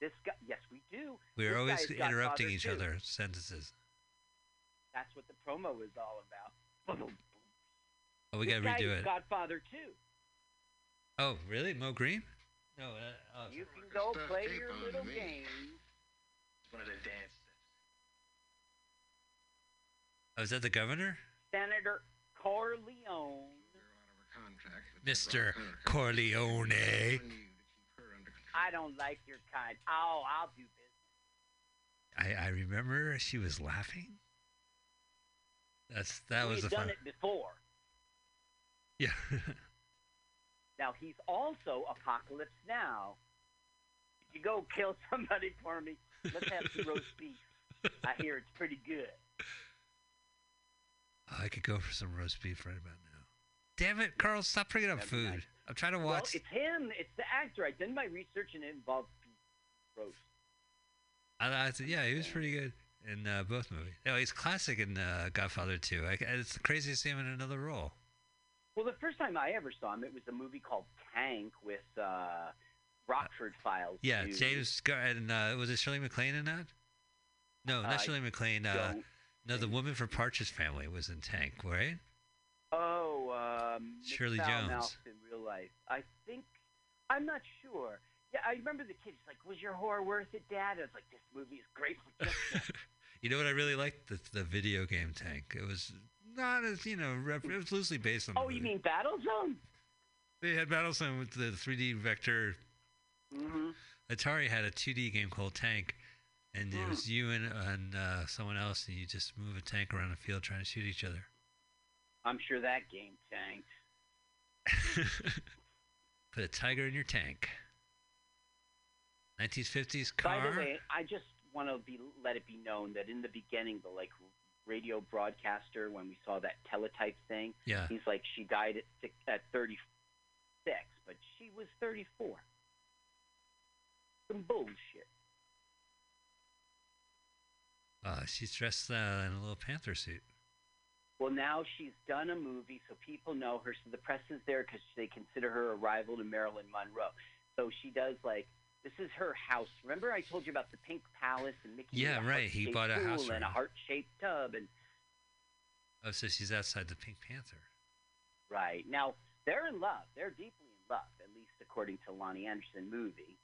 this guy, yes, we do. we This are always interrupting each too. other's sentences. That's what the promo is all about. Oh, we this gotta redo is it. Godfather too. Oh, really? Moe Greene? No. Uh, oh, You can go play your little me. game. One of the dance oh, is that the governor? Senator Corleone. They're out of her contract. but Mr. they're brought her. Corleone. Telling you to keep her under control. I don't like your kind. Oh, I'll do business. I, I remember she was laughing. That's that was We've the done fun. it before. Yeah. <laughs> Now he's also Apocalypse Now. You go kill somebody for me. Let's have some roast beef. I hear it's pretty good. I could go for some roast beef right about now. Damn it, Carl! Stop bringing up food. nice. I'm trying to Well, watch. it's him. It's the actor. I did my research and it involved roast. I, I, yeah, he was pretty good in uh, both movies. No, he's classic in uh, Godfather 2. I, it's crazy to see him in another role. Well, the first time I ever saw him, it was a movie called Tank with uh, Rockford Files. Yeah, too. James Gar- and uh, was it Shirley MacLaine in that? No, not Shirley MacLaine. No, the woman from Partridge Family was in Tank, right? Oh, um, Shirley Jones. In real life. I think I'm not sure. Yeah, I remember the kid. He's like, "Was your horror worth it, Dad?" I was like, "This movie is great for. <laughs> You know what I really liked? The, the video game Tank. It was not as you know, rep- it was loosely based on. the oh, you mean Battlezone? They had Battlezone with the 3D vector. Mm-hmm. Atari had a 2D game called Tank, and it was you and, and uh, someone else, and you just move a tank around a field trying to shoot each other. I'm sure that game tanked. <laughs> Put a tiger in your tank. 1950s car. By the way, I just want to be let it be known that in the beginning, the like radio broadcaster, when we saw that teletype thing, Yeah. he's like she died at six, at 36, but she was 34. Some bullshit. Uh, she's dressed uh, in a little panther suit. Well, now she's done a movie, so people know her. So the press is there because they consider her a rival to Marilyn Monroe. So she does like this is her house. Remember, I told you about the Pink Palace and Mickey. Yeah, right. He bought a house and a heart-shaped tub, and Oh, so she's outside the Pink Panther. right now they're in love. They're deeply in love, at least according to Loni Anderson movie.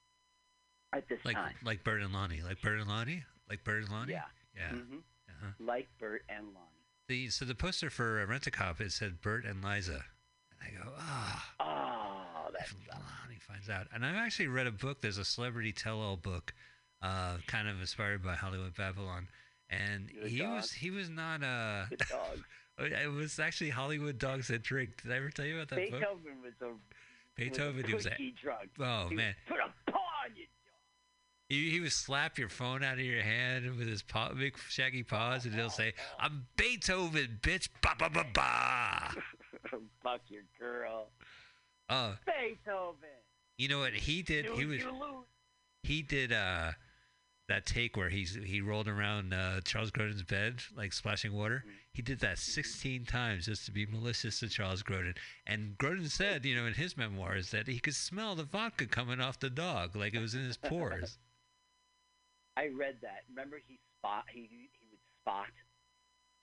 At this Like time, like Burt and Loni. Like Burt and Loni? Like Burt and Loni? yeah, Yeah. hmm Uh-huh. like Burt and Loni. The, so the poster for uh, Rent a Cop, it said Burt and Liza. And I go, ah. Oh, that's if Loni finds out. And I've actually read a book. There's a celebrity tell-all book, uh, kind of inspired by Hollywood Babylon. And Good he dog. was he was not a. good dog. <laughs> it was actually Hollywood dogs that drink. Did I ever tell you about that book? Beethoven was a Beethoven, was he a was a- drunk. Oh He man, put a paw on you. He, he would slap your phone out of your hand with his paw, big shaggy paws, and he'll say, "I'm Beethoven, bitch." Ba ba ba ba. <laughs> Fuck your girl. Oh, Beethoven. you know what he did? He was he did uh that take where he's he rolled around uh, Charles Grodin's bed like splashing water. He did that 16 times just to be malicious to Charles Grodin. And Grodin said, you know, in his memoirs that he could smell the vodka coming off the dog like it was in his pores. I read that. Remember, he spot he he would spot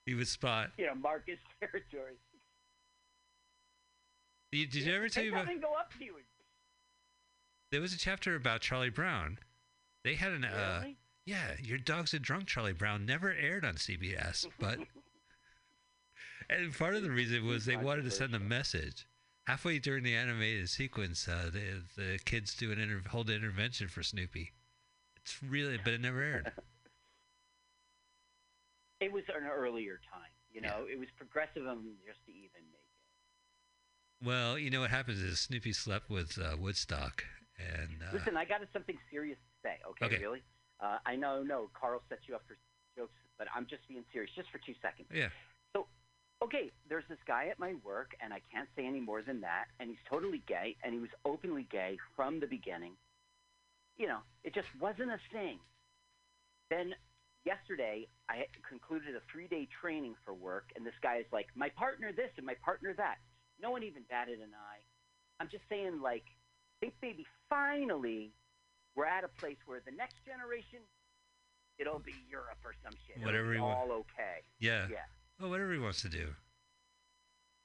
he would spot. you know mark his <laughs> territory. You, did you ever tell you about? go up to you. There was a chapter about Charlie Brown. They had an uh, yeah, your dog's a drunk Charlie Brown never aired on CBS, but <laughs> and part of the reason was they wanted to send a message. Halfway during the animated sequence, uh, the the kids do an inter- hold an intervention for Snoopy. It's really, but it never aired. <laughs> It was an earlier time. You know, it was progressive just to even make it. Well, you know what happens is Snoopy slept with uh, Woodstock, and uh, Listen, I got something serious to say. Okay, Okay. really? Uh, I know, no, Carl sets you up for jokes, but I'm just being serious, just for two seconds. yeah, So, okay, there's this guy at my work, and I can't say any more than that, and he's totally gay, and he was openly gay from the beginning. You know, it just wasn't a thing. Then yesterday, I concluded a three day training for work, and this guy is like, my partner this and my partner that. No one even batted an eye. I'm just saying, like, think maybe finally we're at a place where the next generation, it'll be Europe or some shit. It'll Whatever wa- all okay. yeah, Yeah. Well, whatever he wants to do.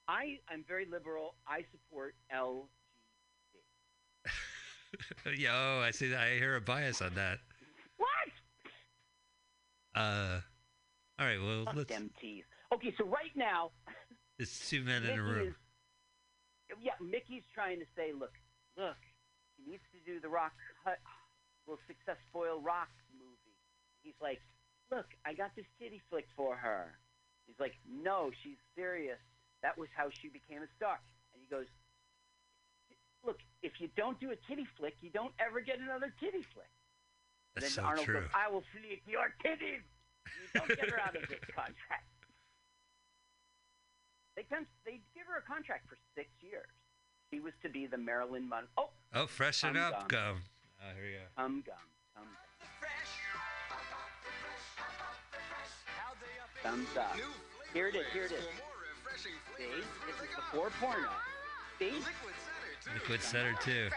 I I am very liberal. I support L. <laughs> yeah, oh, I see. I hear a bias on that. What? Uh, all right. Well, Fuck let's. them teeth. Okay, so right now, It's two men in a room. is, yeah, Mickey's trying to say, look, look, he needs to do the Rock will success spoil Rock movie. He's like, look, I got this titty flick for her. He's like, no, she's serious. That was how she became a star. And he goes, look, if you don't do a titty flick, you don't ever get another titty flick. That's then so Arnold true. goes, I will flick your titties. You don't get her out of this contract. They can, they give her a contract for six years. She was to be the Marilyn Monroe. Oh, Oh, freshen I'm up, done. gum. Oh, here you go. tum gum, tum gum. Thumbs up. Here it is. Here it is. See, this is before porno. See, Liquid Setter too.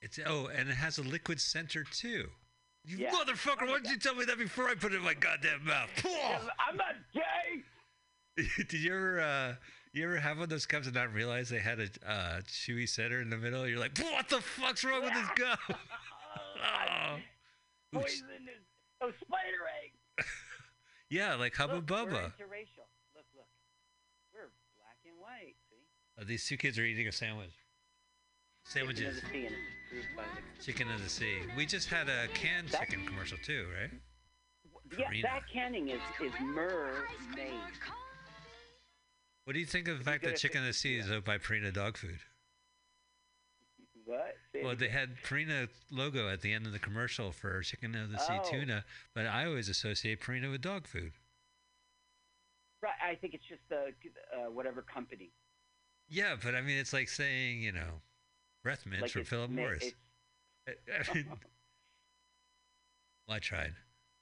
It's oh, and it has a liquid center too. You Yeah. motherfucker! Why didn't you tell me that before I put it in my goddamn mouth? I'm not gay. <laughs> Did you ever, uh, you ever have one of those cups and not realize they had a uh, chewy center in the middle? You're like, what the fuck's wrong with this <laughs> gum? <laughs> oh. Poisonous. Oh, spider eggs. Yeah, like Hubba Look, We're interracial. Look, look. We're black and white. See. Uh, these two kids are eating a sandwich. Sandwiches. Chicken of the sea and it's approved by the- Chicken of the sea. We just had a canned chicken commercial too, right? Yeah, that canning is is mermaid. What do you think of the fact that Chicken of the Sea is owned by Purina dog food? What? Say Well, they had Purina logo at the end of the commercial for Chicken of the Sea Oh. tuna, but I always associate Purina with dog food. Right, I think it's just the uh, whatever company. Yeah, but I mean, it's like saying, you know, breath mints Like from Philip Morris. <laughs> I mean, <laughs> well, I tried.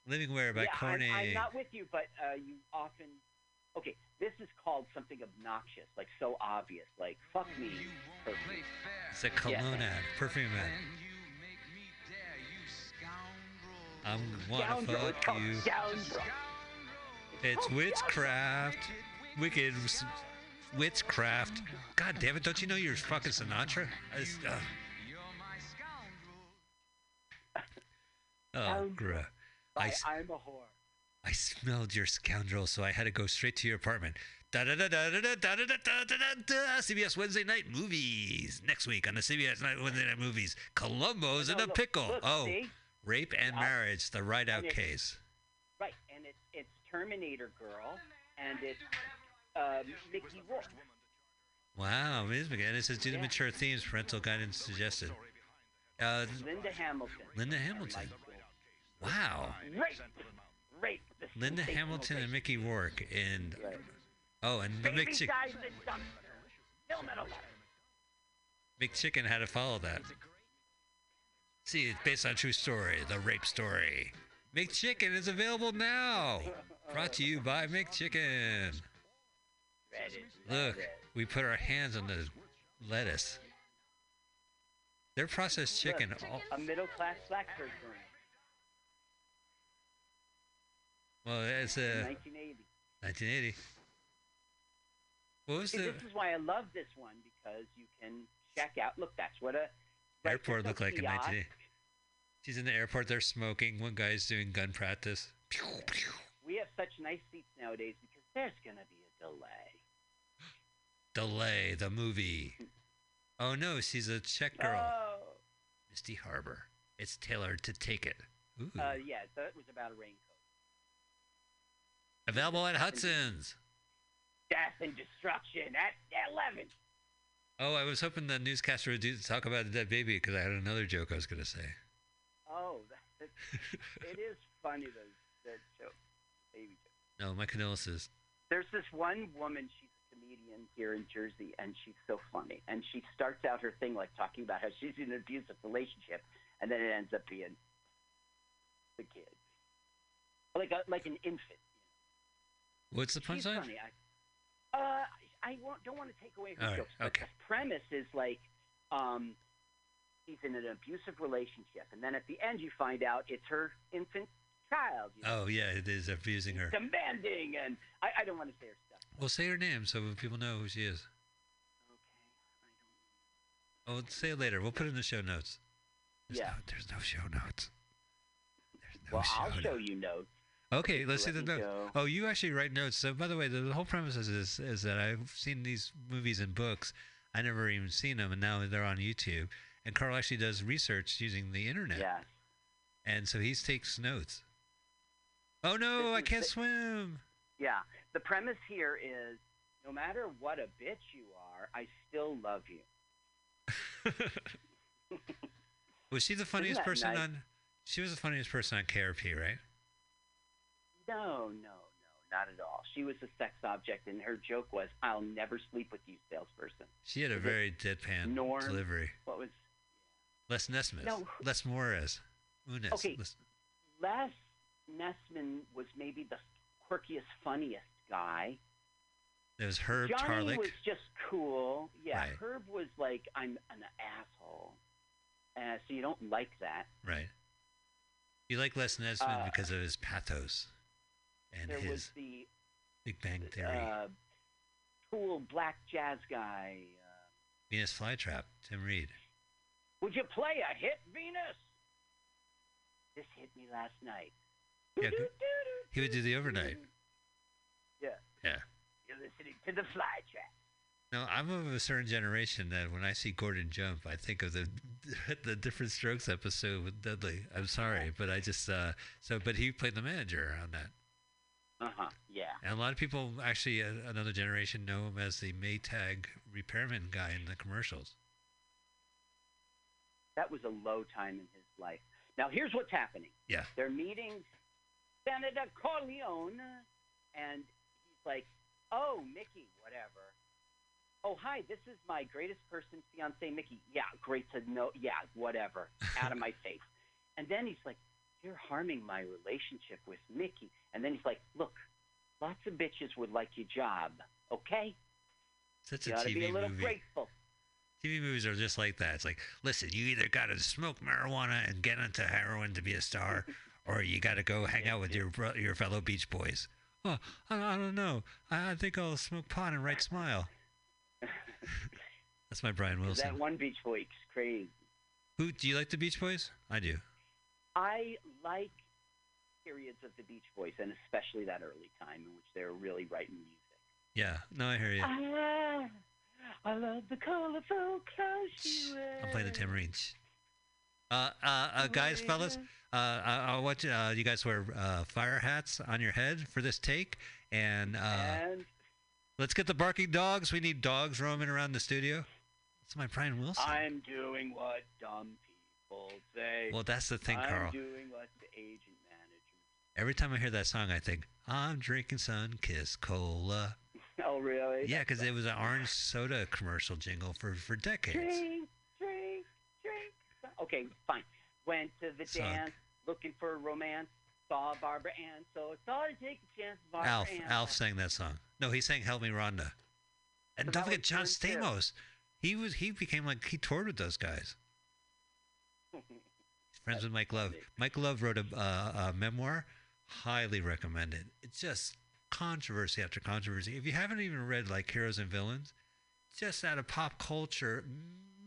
Living Wear by yeah, I'm, I'm not with you, but uh, you often. Okay, this is called something obnoxious, like so obvious, like "fuck me." perfume. It's a cologne Yeah. ad, perfume ad. I'm wanna Scoundrel, fuck you. Scoundrel. It's witchcraft. Wicked witchcraft. God damn it, don't you know you're fucking Sinatra? I just, ugh. Oh, Scoundrel. bruh. I, By s- I'm a whore. I smelled your scoundrel, so I had to go straight to your apartment. Da da da da da da da da da da da. CBS Wednesday Night Movies next week on the CBS Night Wednesday Night Movies. Columbo's in No, a look, pickle. look, oh, see? rape and Yeah. marriage, the right out And it- case. Right, and it's it's Terminator Girl, and it's uh, Mickey Rourke. Wow, Ms. McGann. It says due to mature themes, parental guidance suggested. Uh, Linda Hamilton. Linda Hamilton. Wow. Rape. Rape. the Linda Hamilton and. Mickey Rourke and Right. Oh, and Baby McChick- dies in dumpster. Film it alone. McChicken had to follow that. See, it's based on a true story, the rape story. McChicken is available now. Brought to you by McChicken. Look, we put our hands on the lettuce. They're processed chicken. Look, All, A middle class Blackbird burn. Well, it's a 1980. 1980. What was See, the this is why I love this one because you can check out. Look, that's what a airport there's look like in 1980? She's in the airport. They're smoking. One guy's doing gun practice. Pew, pew. We have such nice seats nowadays because there's gonna be a delay. Delay the movie. <laughs> Oh no, she's a Czech girl. Oh. Misty Harbor. It's tailored to take it. Ooh. Uh, yeah, that was about a raincoat. Available at Hudson's. Death and destruction at 11. Oh, I was hoping the newscaster would do, talk about the dead baby because I had another joke I was going to say. Oh, that, it is funny those that joke, baby joke. No, my condolences. There's this one woman. She's a comedian here in Jersey, and she's so funny. And she starts out her thing like talking about how she's in an abusive relationship, and then it ends up being the kid, like a, like an infant. What's the punchline? funny. I, uh, I won't, don't want to take away her All right, jokes, but okay. the premise is like, um, he's in an abusive relationship, and then at the end you find out it's her infant child. You know, Oh, yeah, it is abusing her. demanding, and I, I don't want to say her stuff. Well, say her name so people know who she is. Okay. Oh, say it later. We'll put it in the show notes. There's Yeah. No, there's no show notes. There's no well, show I'll show notes. you notes. Okay, let's see the notes. go. Oh, you actually write notes. So, by the way, the, whole premise is, is is that I've seen these movies and books. I never even seen them, and now they're on YouTube. And Carl actually does research using the internet. Yeah. And so he takes notes. Oh no, This I can't the- swim. Yeah. The premise here is no matter what a bitch you are, I still love you. <laughs> Was she the funniest person nice? on? She was the funniest person on KRP, right? No, no, no, not at all. She was a sex object, and her joke was, "I'll never sleep with you, salesperson." She had a Was very deadpan Norm? delivery. What was Les Nessman. No. Les. Unes. Okay. Les- Les Nessman was maybe the quirkiest, funniest guy. It was Herb Johnny Tarlek. was just cool. Yeah, Right. Herb was like, "I'm an asshole," uh, so you don't like that. Right. You like Les Nessman Uh, because of his pathos and there was his the Big Bang Theory. uh, cool black jazz guy. Uh, Venus Flytrap. Tim Reid. Would you play a hit, Venus? This hit me last night. Yeah. He would do the overnight. Yeah, Yeah. you're listening to the fly track. No, I'm of a certain generation that when I see Gordon Jump, I think of the <laughs> the Diff'rent Strokes episode with Dudley. I'm sorry, but I just uh, so but he played the manager on that. Uh huh. Yeah. And a lot of people actually, uh, another generation, know him as the Maytag repairman guy in the commercials. That was a low time in his life. Now here's what's happening. Yeah. They're meeting Senator Corleone, and he's like, "Oh, Mickey, whatever. Oh, hi, this is my greatest person, fiance, Mickey. Yeah, great to know. Yeah, whatever. <laughs> Out of my face." And then he's like, "You're harming my relationship with Mickey." And then he's like, "Look, lots of bitches would like your job. Okay, Such you a ought to be a TV little movie. grateful." TV movies are just like that. It's like, listen, you either got to smoke marijuana and get into heroin to be a star, <laughs> or you got to go hang out with your your fellow Beach Boys. Oh, I, I don't know. I, I think I'll smoke pot and write Smile. <laughs> That's my Brian Wilson. That one Beach Boy's crazy. Who do you like the Beach Boys? I do. I like periods of the Beach Boys, and especially that early time in which they were really writing music. Yeah. No, I hear you. Ah, I love the colorful clothes you wear. I'm playing the tambourines. Uh, uh, uh, guys, fellas, uh, I, I want you, uh, you guys wear uh, fire hats on your head for this take, and, uh, And let's get the barking dogs. We need dogs roaming around the studio. That's my Brian Wilson. I'm doing what dumb people say. Well, that's the thing, Carl. the. Every time I hear that song, I think I'm drinking Sunkist Cola. <laughs> Oh, really? Yeah, because it was an orange soda commercial jingle for for decades. Drink, drink, drink. Okay, fine. Went to the Suck. dance, looking for romance. Saw Barbara Ann, so thought I'd take a chance. Barbara Alf, Ann. Alf sang that song. No, he sang "Help Me, Rhonda." And But don't forget John good, too. Stamos. He was he became like he toured with those guys. Friends with Mike Love. Mike Love wrote a, uh, a memoir. Highly recommended. It's just controversy after controversy. If you haven't even read like Heroes and Villains, just out of pop culture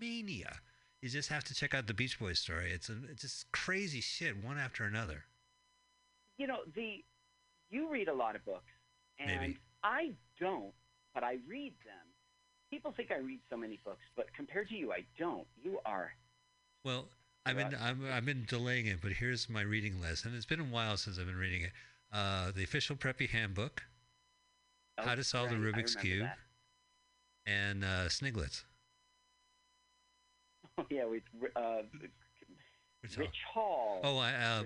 mania, you just have to check out the Beach Boys story. It's, a, it's just crazy shit, one after another. you know the you read a lot of books and Maybe. i don't but i read them people think i read so many books but compared to you i don't you are Well, I've been I'm, I've been delaying it, but here's my reading list, and it's been a while since I've been reading it. Uh, the official Preppy Handbook, How Oh, to Solve right, the Rubik's Cube, that. and uh, Sniglets. <laughs> oh yeah with uh, Rich rich hall Oh, I, uh, Hall.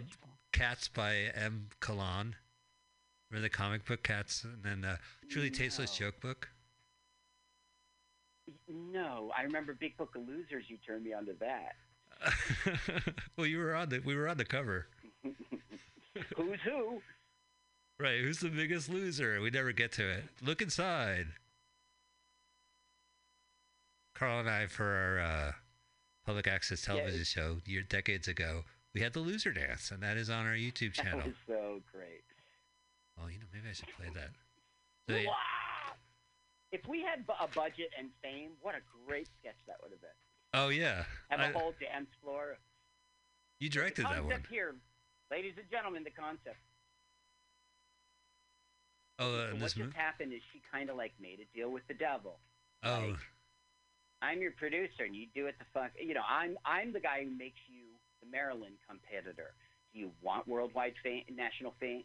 Cats by M. Kalan. Remember the comic book Cats, and then uh, Truly Tasteless Joke Book. no i remember big book of losers you turned me onto that <laughs> well, you were on the we were on the cover, <laughs> who's who right? Who's the biggest loser? We never get to it. Look inside. Carl and I, for our uh, public access television it- show year decades ago, we had the loser dance, and that is on our YouTube that channel. was so great Well, you know, maybe I should play that. So, yeah, Wow! if we had a budget and fame what a great sketch that would have been oh yeah, have I- a whole dance floor you directed that concept one. here, ladies and gentlemen, the concept. Oh, uh, So what just mo- happened is she kind of like made a deal with the devil. oh, like- I'm your producer, and you do it the fuck. You know, I'm I'm the guy who makes you the Maryland competitor. Do you want worldwide fame, national fame?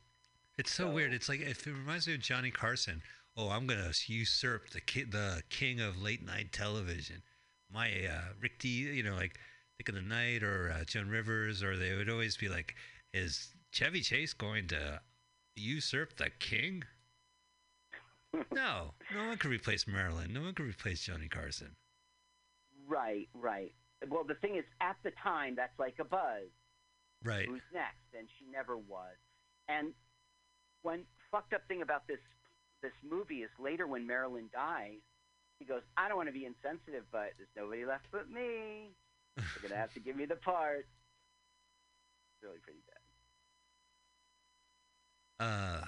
It's so weird. It's like if it reminds me of Johnny Carson. Oh, I'm gonna usurp the ki- the king of late night television. My uh, Rick Dees, you know, like Dick of the Night or uh, Joan Rivers, or they would always be like, "Is Chevy Chase going to usurp the king?" <laughs> no, no one could replace Marilyn. No one could replace Johnny Carson. Right, right. Well, the thing is, at the time, that's like a buzz. Right. Who's next? And she never was. And one fucked up thing about this this movie is later when Marilyn dies, he goes, "I don't want to be insensitive, but there's nobody left but me. You're gonna have to give me the part." It's really pretty bad. Uh,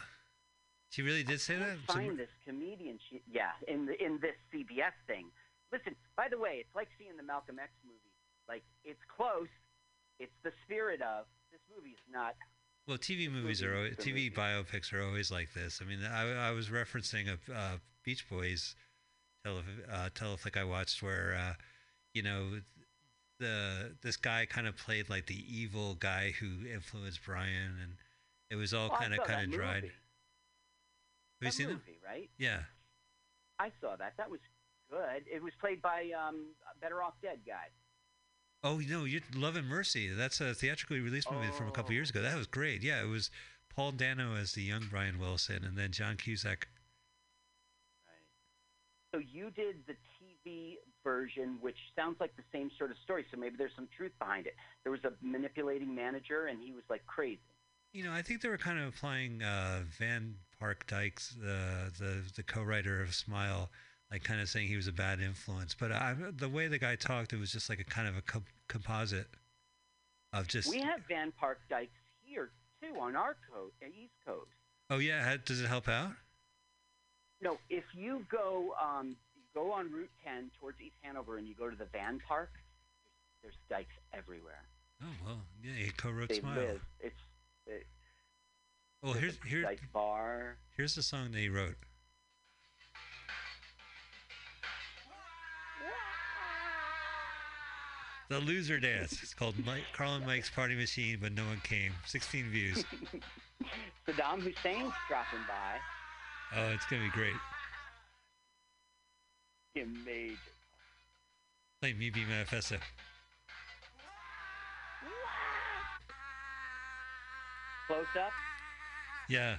she really did say I that. can't So- find this comedian. She, yeah, in the in this CBS thing. Listen, by the way, it's like seeing the Malcolm X movie. Like it's close. It's the spirit of this movie is not. Well, TV movies movie are always, TV movie. biopics are always like this. I mean, I, I was referencing a uh, Beach Boys tele, uh, teleflick I watched where, uh, you know, the this guy kind of played like the evil guy who influenced Brian, and it was all Oh, kind of kind of dried. movie. Have you That seen it? movie, right? Yeah. I saw that. That was good. It was played by um, Better Off Dead guy. Oh no, you Love and Mercy. That's a theatrically released movie from a couple years ago. That was great. Yeah, it was Paul Dano as the young Brian Wilson, and then John Cusack. So you did the TV version, which sounds like the same sort of story. So maybe there's some truth behind it. There was a manipulating manager, and he was like crazy. You know, I think they were kind of applying uh, Van Park Dykes, the the the co-writer of Smile, like kind of saying he was a bad influence. But I, the way the guy talked, it was just like a kind of a co- composite of just. We have Van Park Dykes here too on our coast, uh, East Coast. Oh yeah, ha- does it help out? No, if you go um, you go on Route 10 towards East Hanover and you go to the Van Park, there's, dykes everywhere. Oh well, yeah, he co-wrote they Smile. live. It's it, Well, here's here, Dyke bar. here's the song that he wrote. The loser dance. It's called Mike, Carl and Mike's Party Machine, but no one came. 16 views. <laughs> Saddam Hussein's dropping by. Oh, it's gonna be great. Amazing. Play Me Be Manifesto. Close up. Yeah.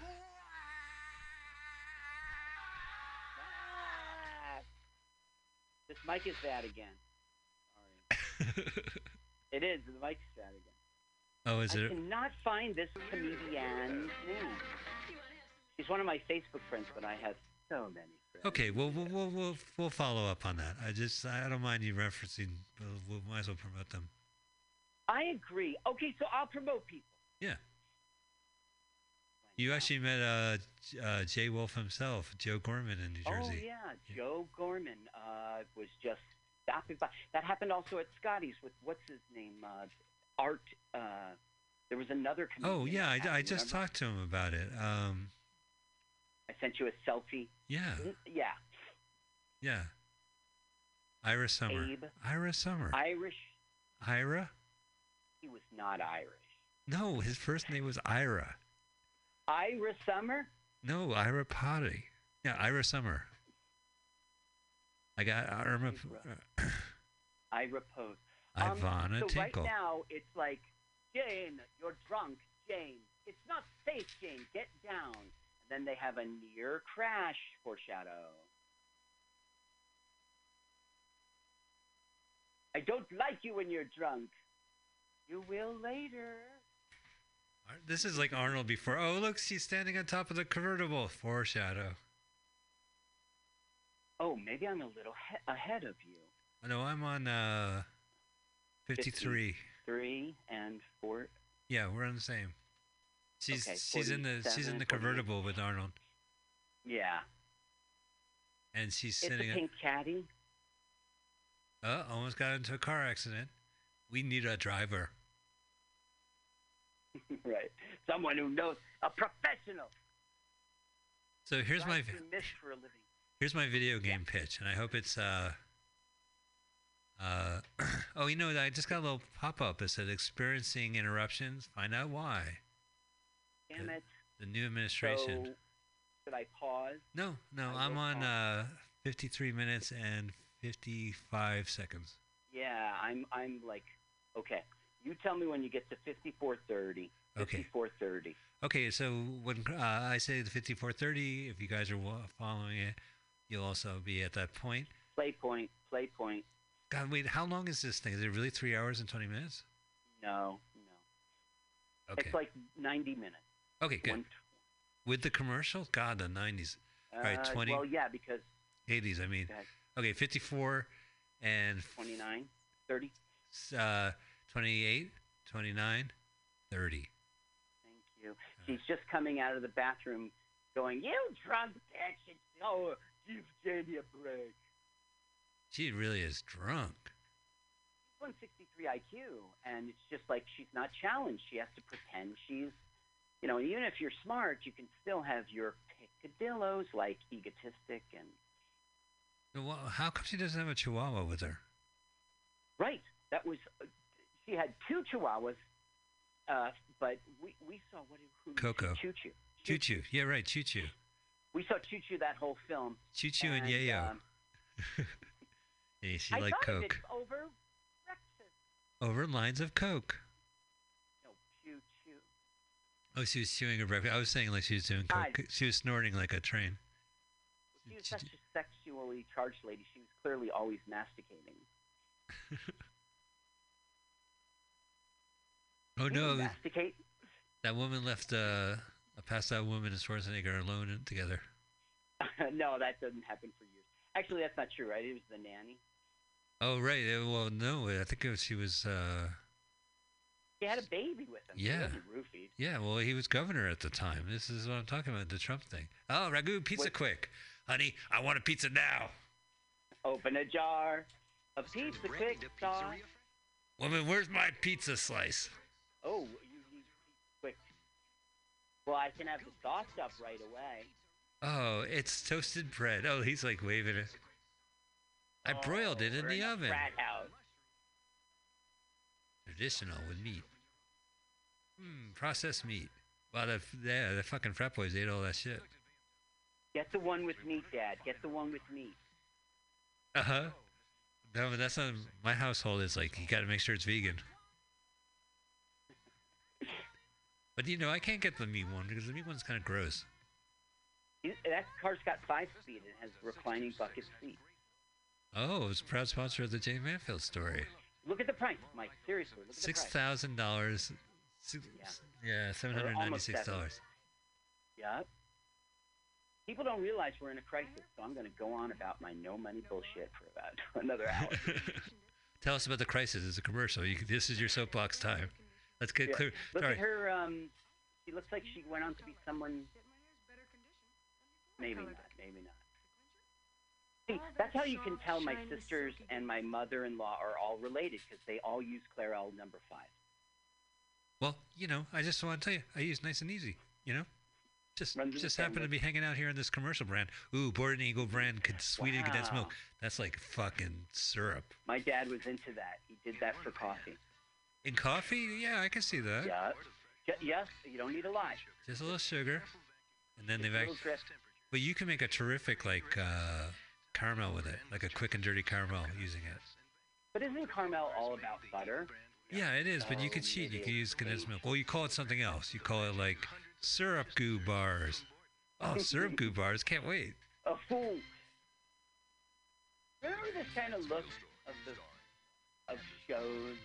This mic is bad again. <laughs> It is. The mic's bad again. Oh, is I it? I cannot find this comedian's name. She's one of my Facebook friends, but I have so many friends. Okay, well, we'll, we'll, we'll, we'll follow up on that. I just, I don't mind you referencing, we'll, we might as well promote them. I agree. Okay, so I'll promote people. Yeah. You actually met uh, uh, Jay Wolf himself, Joe Gorman in New Jersey. Oh yeah, Joe Gorman uh, was just stopping by. That happened also at Scotty's with what's his name, uh, Art. Uh, there was another. Oh, yeah, I, I just remember? talked to him about it. Um, I sent you a selfie. yeah, Yeah, yeah. Ira Summer. Abe. Ira Summer. Irish. Ira? He was not Irish. No, his first name was Ira. Ira Summer. No, Ira Potty. Yeah, Ira Summer. I got Irma. Ira uh, <coughs> Post. Um, Ivana so Tinkle. right now it's like Jayne, you're drunk, Jayne. It's not safe, Jayne. Get down. Then they have a near crash foreshadow. I don't like you when you're drunk. You will later. This is like Arnold before. Oh, look, she's standing on top of the convertible. Foreshadow. Oh, maybe I'm a little he- ahead of you. No, I'm on uh, 53. Three and four. Yeah, we're on the same. She's Okay, she's in the she's in the convertible with Arnold, Yeah. and she's It's sitting. a at- pink caddy. Uh, almost got into a car accident. We need a driver. <laughs> right. Someone who knows. A professional. So here's my Drives through mist for a living. here's my video game pitch, and I hope it's uh uh <clears throat> oh you know I just got a little pop up that said experiencing interruptions. Find out why. Damn it. The new administration. So, should I pause? no, no, I I'm on uh 53 minutes and 55 seconds. Yeah, I'm. I'm like, okay. You tell me when you get to 54:30. Okay. 54:30. Okay, so when uh, I say the 5430, if you guys are following it, you'll also be at that point. Play point. Play point. God, wait, how long is this thing? Is it really three hours and 20 minutes? No, no. Okay. It's like 90 minutes. Okay, good. With the commercial? God, the 90s. All right, Uh, 20, Well, yeah, because 80s, I mean. Okay, 54 and 29, 30. uh, 28, 29, 30. Thank you. She's just coming out of the bathroom, going, "You drunk bitch!" And, oh, give Jamie a break. She really is drunk. 163 IQ, and it's just like she's not challenged. She has to pretend she's, you know, even if you're smart, you can still have your picadillos like egotistic and Well, how come she doesn't have a chihuahua with her? right. That was. Uh, she had two Chihuahuas, uh, but we we saw what who Coco. Choo Choo. Choo Choo. Yeah, right. Choo Choo. We saw Choo Choo that whole film. Choo Choo and, And, Yayo. um, <laughs> yeah, she I liked Coke. over breakfast. Over lines of Coke. No, Choo Choo. Oh, she was chewing her breakfast. I was saying like she was doing Coke. She was snorting like a train. She was such a sexually charged lady. She was clearly always masticating. <laughs> Oh Can no, masticate? that woman left uh, a passed out woman and Schwarzenegger alone and together. <laughs> no, that doesn't happen for years. Actually, that's not true, right? It was the nanny. Oh right. Well, no, I think it was, she was. Uh, She had a baby with him. Yeah. wasn't roofied. yeah, well, he was governor at the time. This is what I'm talking about. The Trump thing. Oh, ragu pizza What- quick, honey. I want a pizza now. Open a jar of pizza quick sauce. Woman, where's my pizza slice? Oh, you need quick. Well, I can have the sauce up right away. Oh, it's toasted bread. Oh, he's like waving it. I oh, broiled it in the oven. Frat house. Traditional with meat. Hmm, processed meat. Well, the yeah, the fucking frat boys ate all that shit. Get the one with meat, Dad. Get the one with meat. Uh huh. No, but that's not my household. Is like you got to make sure it's vegan. But you know, I can't get the meat one because the meat one's kind of gross. You- That car's got five speed and has reclining bucket seats. Oh, it's a proud sponsor of the Jayne Mansfield story. Look at the price, Mike. Seriously, look at Six the price. thousand dollars. Yeah, seven hundred ninety-six dollars. Yeah. People don't realize we're in a crisis, so I'm going to go on about my no money bullshit for about <laughs> another hour. <laughs> Tell us about the crisis. It's a commercial. You, this is your soapbox time. Let's get Yeah. clear. Look Sorry. at her. Um, she looks like she went on to be someone. Maybe not. Maybe not. See, that's how you can tell my sisters and my mother-in-law are all related because they all use Clairol number five. Well, you know, I just want to tell you, I use nice and easy. You know, just Runs just happen to be hanging out here in this commercial brand. Ooh, Borden Eagle brand con- sweetened condensed milk. Wow. That's like fucking syrup. My dad was into that. He did that for coffee. In coffee, yeah, I can see that. Yeah. Ju- Yes, you don't need a lot. Just a little sugar, and then Just they've a act- But you can make a terrific like uh, caramel with it, like a quick and dirty caramel using it. But isn't caramel all about butter? Yeah, it is, but you Oh, can cheat. You it's use condensed milk. Well, you call it something else. You call it like syrup goo bars. Oh, syrup goo <laughs> bars. Can't wait. A fool. Remember this kind of look of the of shows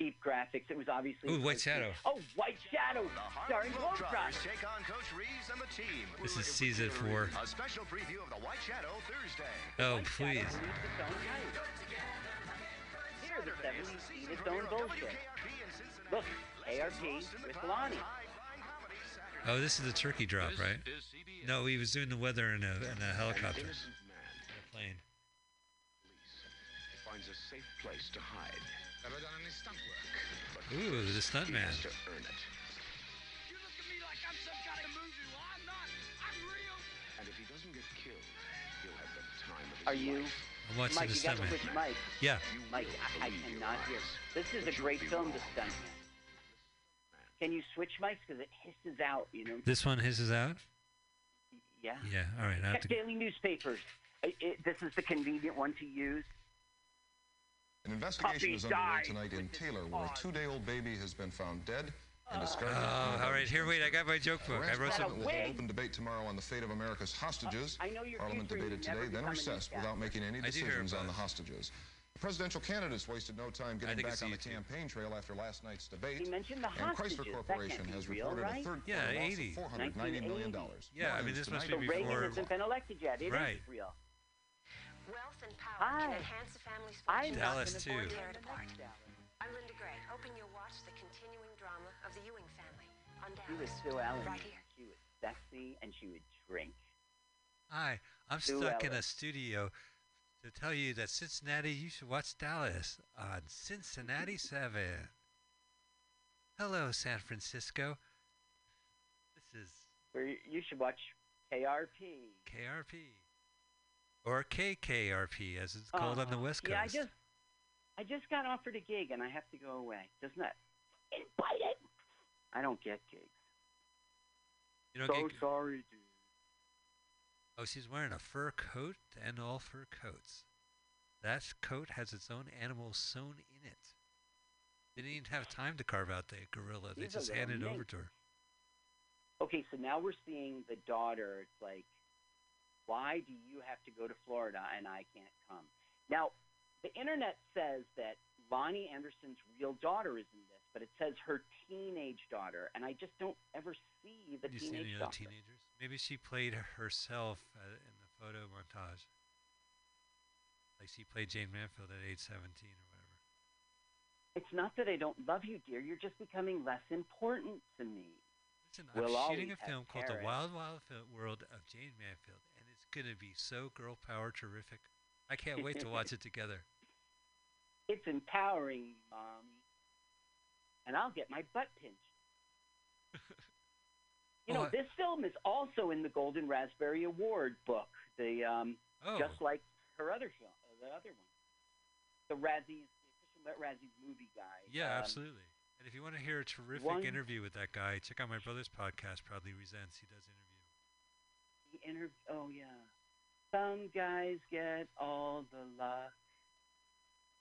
and cheap graphics? It was obviously. Ooh, White Shadow. Oh, White Shadow, starring Globetrotters. take on Coach Reeves and the team. This is season four. A special preview of the White Shadow Thursday. Oh, White please. its own. Here, the 70s its own bullshit. Look, ARP with Loni. Oh, this is the turkey drop, right? No, he was doing the weather in a, in a helicopter. In a plane. Finds a safe place to hide. Never done any stunt work. Ooh, the He stuntman. to earn it. And if he doesn't get killed, he'll have the time of his Are you? life. I'm watching Mike, the you got to stuntman. switch Mike. Yeah. Mike, I, I cannot hear. This is a great film, The Stuntman. Can you switch mics because it hisses out? You know. This one hisses out? Yeah. Yeah, all right. I have Check to, daily newspapers. I- it- this is the convenient one to use. An investigation is underway died tonight in Taylor, where a two-day-old baby has been found dead and discarded. oh, all right. Here, wait. I got my joke book. I wrote some. Parliament will hold open debate tomorrow on the fate of America's hostages. I know your Parliament debated today, then recessed without making any I do hear decisions on the hostages. The presidential candidates wasted no time getting back on the YouTube. campaign trail after last night's debate. He mentioned the and hostages. Chrysler That Corporation can't be has real, reported right? a third Yeah, quarter loss 80. of $490 million. Yeah, I mean, this must be So Reagan hasn't been elected yet. It is Right. real. Wealth and power Hi. can enhance a family's I'm fortune Dallas, gonna too. afford or to tear it apart. in I'm Linda Gray, hoping you'll watch the continuing drama of the Ewing family on Dallas. She was Dallas. Sue Ellen. Right here. She was sexy and she would drink. Hi, I'm Sue stuck in a studio to tell you that Cincinnati, you should watch Dallas on Cincinnati <laughs> 7. Hello, San Francisco. This is Where you- you should watch KRP. KRP. Or KKRP, as it's called on the uh-uh. West Coast. Yeah, I just I just got offered a gig and I have to go away. Doesn't that invite it? I don't get gigs. You don't so get. sorry, dude. Oh, she's wearing a fur coat and all fur coats. That coat has its own animal sewn in it. They didn't even have time to carve out the gorilla. They She's just handed it over to her. Okay, so now we're seeing the daughter. It's like, why do you have to go to Florida and I can't come? Now, the internet says that Loni Anderson's real daughter is in this, but it says her teenage daughter, and I just don't ever see the you see teenage any other daughter. teenagers? Maybe she played herself uh, in the photo montage. Like she played Jayne Mansfield at age 17 or whatever. It's not that I don't love you, dear. You're just becoming less important to me. Listen, We'll I'm shooting a film called The Wild Wild World of Jayne Mansfield, going to be so girl power terrific. I can't wait to watch it together. <laughs> It's empowering, mommy. And I'll get my butt pinched. <laughs> you know, Oh, I- this film is also in the Golden Raspberry Award book. The um, Oh. just like her other film, uh, the other one, the Razzies, the official Razzies movie guy. Yeah, Um, absolutely. And if you want to hear a terrific one- interview with that guy, check out my brother's podcast, Proudly Resents. He does interview. The inter- oh yeah. Some guys get all the luck.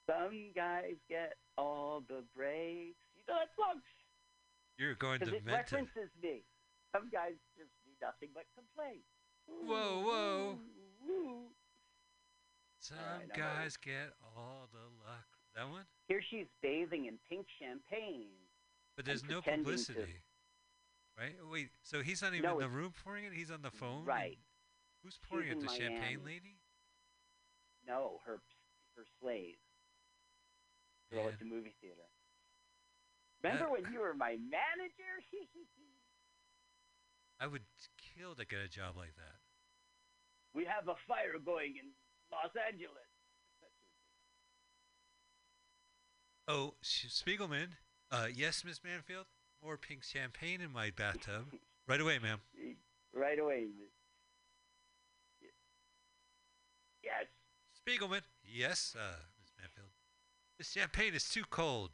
Some guys get all the breaks. You know that song? You're going to Because it references me. Some guys just do nothing but complain. Whoa, whoa. Ooh. Some right, guys get all the luck. That one? Here she's bathing in pink champagne. But there's no publicity. Right? Wait, so he's not even No, in the room pouring it? He's on the phone? Right. Who's pouring She's it? The champagne lady? No, her her slave. Girl Man. at the movie theater. Remember when you were my manager? <laughs> I would kill to get a job like that. we have a fire going in Los Angeles. Oh, Spiegelman. Uh, yes, Miss Mansfield. More pink champagne in my bathtub. right away, ma'am. Right away. Yes. Spiegelman. Yes, uh, Miss Mansfield. This champagne is too cold.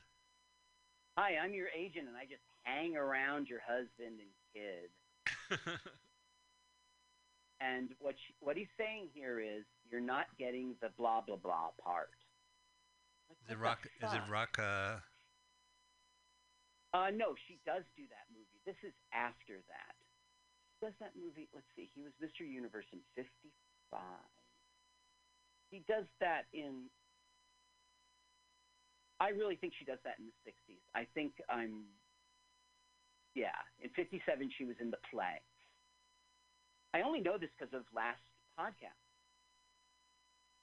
Hi, I'm your agent, and I just hang around your husband and kid. <laughs> And what she, what he's saying here is you're not getting the blah blah blah part. Like, Is it rock? Is it fuck? rock? Uh, no, she does do that movie. This is after that. Does that movie? Let's see. He was Mr. Universe in '55. He does that in. I really think she does that in the '60s. I think I'm. Yeah, in '57 she was in the play. I only know this because of last podcast.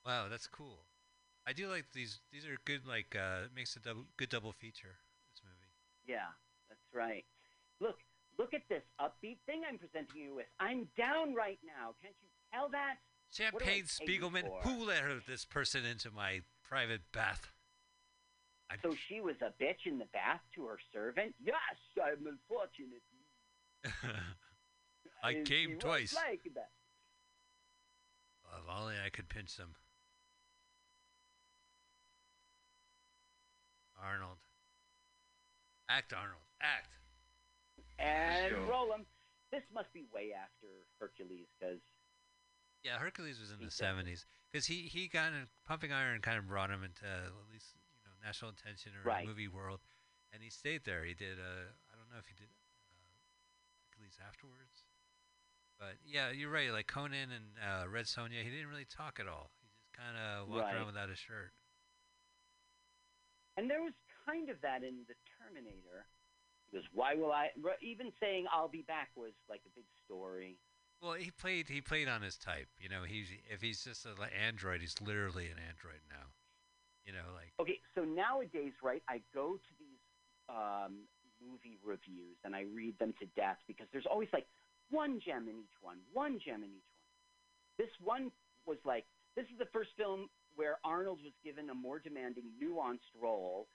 wow, that's cool. I do like these. These are good. Like, uh, makes a double, good double feature. Yeah, that's right. Look, look at this upbeat thing I'm presenting you with. I'm down right now. Can't you tell that? What do I Champagne Spiegelman. Who let her, this person into my private bath? I, So she was a bitch in the bath to her servant? Yes, I'm unfortunate. <laughs> I And came twice. Like that. If only I could pinch them. Arnold. Act, Arnold. Act. And Sure. roll 'em. This must be way after Hercules, because Yeah, Hercules was in the He seventies because he he got in Pumping Iron kind of brought him into at least you know national attention or Right. the movie world, and he stayed there. He did. Uh, I don't know if he did uh, Hercules afterwards, but yeah, you're right. Like Conan and uh, Red Sonja, he didn't really talk at all. He just kind of walked Right. around without a shirt. and there was kind of that in the Terminator. Because why will I? Even saying "I'll be back" was like a big story. Well, he played he played on his type. You know, he's if he's just an android, he's literally an android now. You know, like Okay, so nowadays, right, I go to these um, movie reviews and I read them to death because there's always like one gem in each one, one gem in each one. This one was like, this is the first film where Arnold was given a more demanding, nuanced role.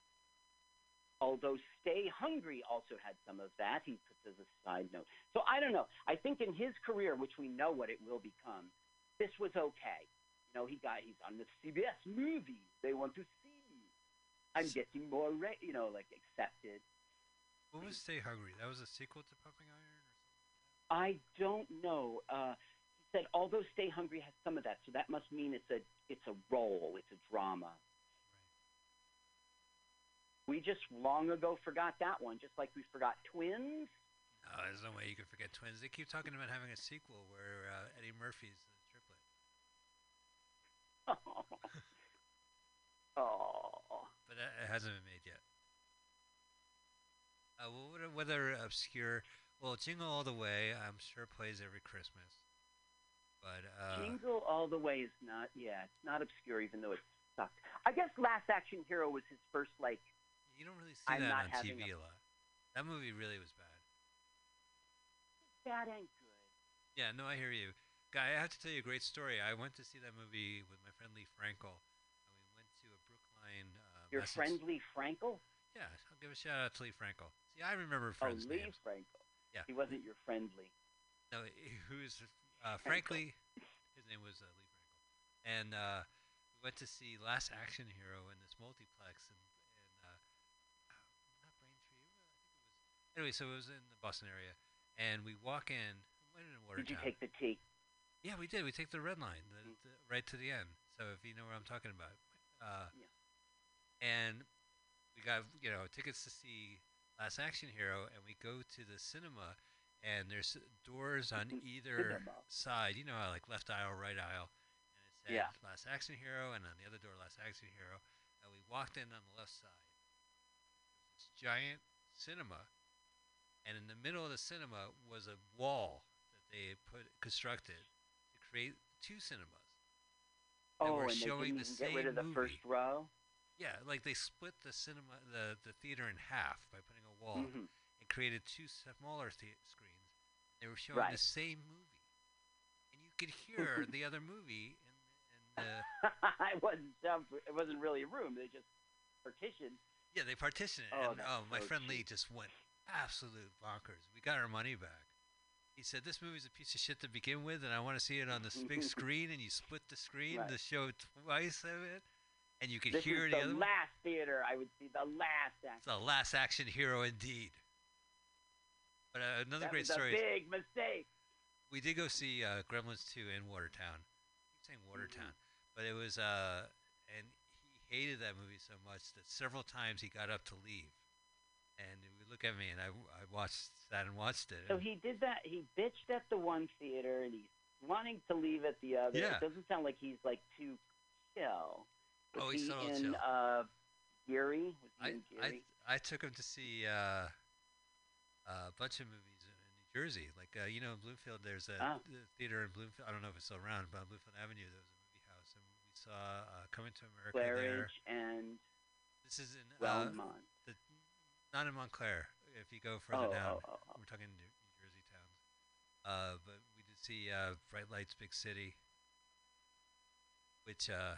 Although Stay Hungry also had some of that, he puts as a side note. So I don't know. I think in his career, which we know what it will become, this was okay. You know, he got he's on the CBS movie. They want to see me. I'm getting more, re- you know, like accepted. What was Stay Hungry? That was a sequel to Pumping Iron. I don't know. Uh, he said, although Stay Hungry has some of that, so that must mean it's a it's a role, it's a drama. We just long ago forgot that one, just like we forgot Twins. No, there's no way you could forget Twins. They keep talking about having a sequel where uh, Eddie Murphy's the triplet. <laughs> oh. But that, it hasn't been made yet. Uh, well, other obscure? Well, Jingle All the Way, I'm sure plays every Christmas. But uh, Jingle All the Way is not, yeah, it's not obscure, even though it sucked. I guess Last Action Hero was his first, like, you don't really see I'm that on TV a- a lot. That movie really was bad. bad and good. Yeah, no, I hear you. Guy, I have to tell you a great story. I went to see that movie with my friend Lee Frankel, and we went to a Brookline. Uh, Your Message- friend Lee Frankel? Yeah, I'll give a shout out to Lee Frankel. See, I remember friends' oh, Lee names. Frankel. Yeah. He wasn't your friendly. No, he- who's uh, frankly, his name was uh, Lee Frankel, and uh, we went to see Last Action Hero in this multiplex in, in uh, not Braintree. I think it was. Anyway, so it was in the Boston area, and we walk in. Went in Watertown. Did you take the T? Yeah, we did. We take the red line, the, the, right to the end. So if you know what I'm talking about, uh, Yeah. and we got you know tickets to see Last Action Hero, and we go to the cinema, and there's doors on <laughs> either Cinema. side. You know, like left aisle, right aisle, and it said Yeah. Last Action Hero, and on the other door, Last Action Hero. And we walked in on the left side. This giant cinema, and in the middle of the cinema was a wall that they had put constructed to create two cinemas. that Oh, were and they showing didn't the get rid of the first row? Yeah, like they split the cinema, the the theater in half by putting a wall Mhm. and created two smaller the- screens. They were showing the same movie, and you could hear <laughs> the other movie in, the <laughs> it wasn't. Um, it wasn't really a room. They just partitioned. yeah they partitioned it. Oh, and oh, my so friend Lee just went absolute bonkers. We got our money back. He said this movie's a piece of shit to begin with, and I want to see it on this big <laughs> screen. And you split the screen Right. to show twice of it, and you could This hear is the the other. one. last theater I would see. The last act. The last action hero, indeed. But uh, another that great was story. a is big mistake. we did go see uh, Gremlins 2 in Watertown. I keep saying Watertown, but it was uh, and he hated that movie so much that several times he got up to leave, and he would look at me, and I, I watched sat and watched it. So he did that. He bitched at the one theater, and he's wanting to leave at the other. Yeah. It doesn't sound like he's like too chill. Was Oh, he's he so in chill. uh, Geary? Was he I, in I Geary? I took him to see uh, a bunch of movies in New Jersey. Like uh, you know, in Bloomfield, there's a Ah. the theater in Bloomfield. I don't know if it's still around, but on Bloomfield Avenue, there was a movie house, and we saw uh, Coming to America there. Claridge and This is in uh, Wellmont. The, not in Montclair. If you go further Oh, down, oh, oh, oh. we're talking New, New Jersey towns. Uh, but we did see uh, Bright Lights, Big City, which uh,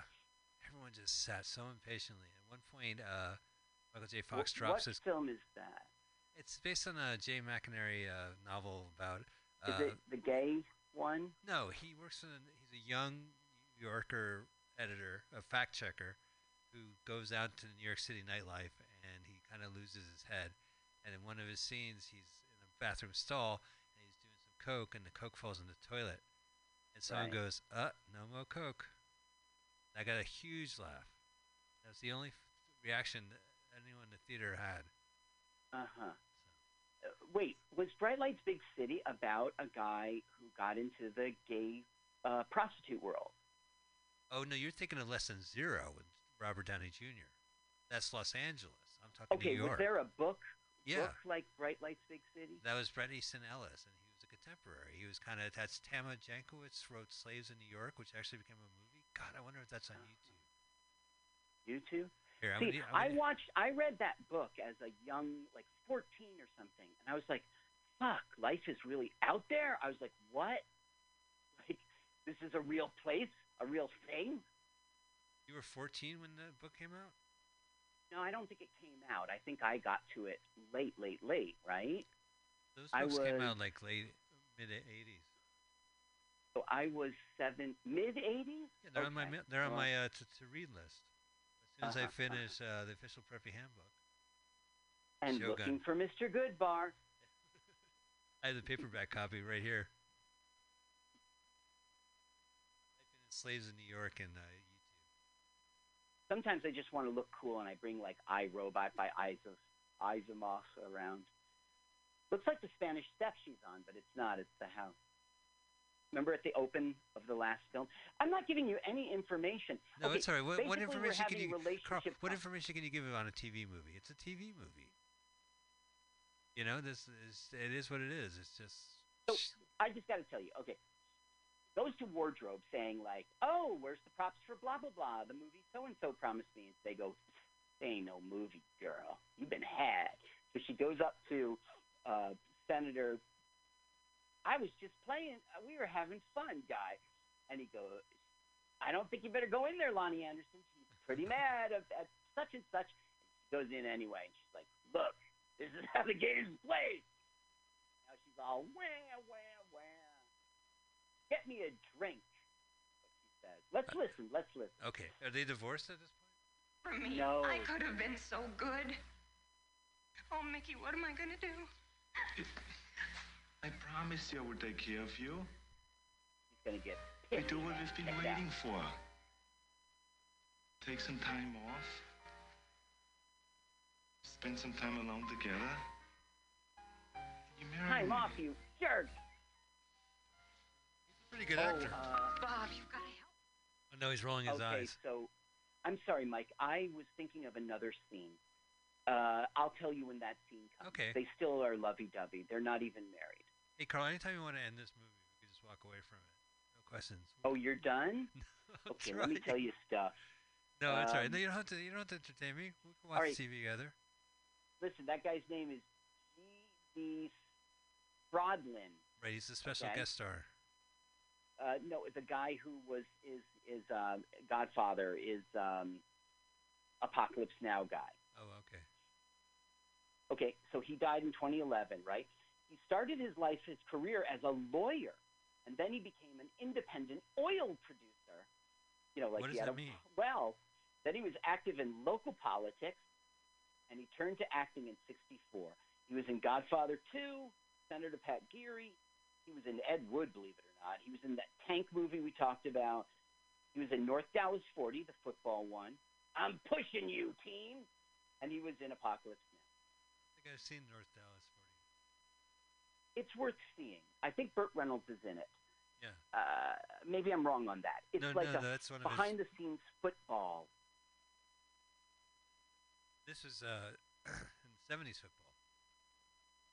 everyone just sat so impatiently. At one point, uh, Michael J. Fox Wh- drops what his. film is that? It's based on a Jay McInerney uh, novel about. Is Uh, it the gay one? no, he works in. He's a young New Yorker editor, a fact checker, who goes out to New York City nightlife and kind of loses his head. And in one of his scenes, he's in a bathroom stall and he's doing some coke, and the coke falls in the toilet. And someone Right. goes, "Uh, no more coke." I got a huge laugh. That was the only f- reaction that anyone in the theater had. Uh huh. Uh, wait, was Bright Lights Big City about a guy who got into the gay uh, prostitute world? Oh no, you're thinking of Less Than Zero with Robert Downey Jr. That's Los Angeles. I'm talking Okay, New was there a book? Yeah. Book like Bright Lights Big City? That was Bret Easton Ellis, and he was a contemporary. He was kind of that's Tama Janowitz wrote Slaves in New York, which actually became a movie. God, I wonder if that's on YouTube. YouTube? Here, I'm See, gonna, gonna- watched, I read that book as a young, like 14 or something, and I was like, fuck, life is really out there? I was like, what? <laughs> Like, this is a real place, a real thing? you were 14 when the book came out. No, I don't think it came out. I think I got to it late, late, late, right? Those I books came out like late mid 80s. So I was seven, mid 80s? Yeah, they're on my they're on my uh, to, to read list. As I Uh-huh, finish uh, the official preppy handbook, and Shogun. looking for Mr. Goodbar. <laughs> I have the paperback copy right here. Slaves in New York and uh. Sometimes I just want to look cool, and I bring like iRobot by Isov Isomos around. Looks like the Spanish Step she's on, but it's not. It's the house. Remember at the open of the last film? I'm not giving you any information. No, okay, it's all right. What, what information can you, Carl, what information can you give on a TV movie? It's a TV movie. You know, this is it is what it is. It's just So I just got to tell you, okay, goes to wardrobe saying like, "Oh, where's the props for blah blah blah? The movie so and so promised me." And they go, "Say no movie, girl. You've been had." So she goes up to uh, Senator. I was just playing. uh, We were having fun, guy. And he goes, "I don't think you better go in there, Loni Anderson. She's pretty <laughs> mad at, at such and such." She goes in anyway, and she's like, "Look, this is how the game's played." Now she's all wah wah. Get me a drink. What she said. Let's listen. Let's listen. okay. Are they divorced at this point? For me, No. I could have been so good. Oh, Mickey, what am I gonna do? I promised you I would take care of you. She's gonna get We pissed. do what we've been waiting out. for. Take some time off. Spend some time alone together. You marry Time me. off, you jerk. Pretty good oh, actor. Uh, Bob, you've got to help. Oh, no, he's rolling his eyes. okay, eyes. so I'm sorry, Mike. I was thinking of another scene. Uh, I'll tell you when that scene comes. Okay. They still are lovey-dovey. They're not even married. Hey, Carl. Anytime you want to end this movie, we can just walk away from it. No questions. Oh, you're done? <laughs> That's okay, let me tell you stuff. No, it's all right. Um, No, you don't have to. You don't have to entertain me. We can watch all right. TV together. Listen, that guy's name is G.D. Spradlin. Right, he's a special Okay. guest star. Uh, no, the guy who was is is um, Godfather is um, Apocalypse Now guy. Oh, okay. Okay, so he died in 2011, right? He started his life, his career as a lawyer, and then he became an independent oil producer. You know, like What he does had that a mean? well. Then he was active in local politics, and he turned to acting in '64. He was in Godfather 2, Senator Pat Geary. He was in Ed Wood, believe it or not. He was in that tank movie we talked about. He was in North Dallas 40, the football one. I'm pushing you, team. And he was in Apocalypse Now. I think I've seen North Dallas 40. It's worth seeing. I think Burt Reynolds is in it. Yeah. Uh, maybe I'm wrong on that. It's No, like no, a that's one of his- behind the scenes football. This is uh, <clears throat> 70s football.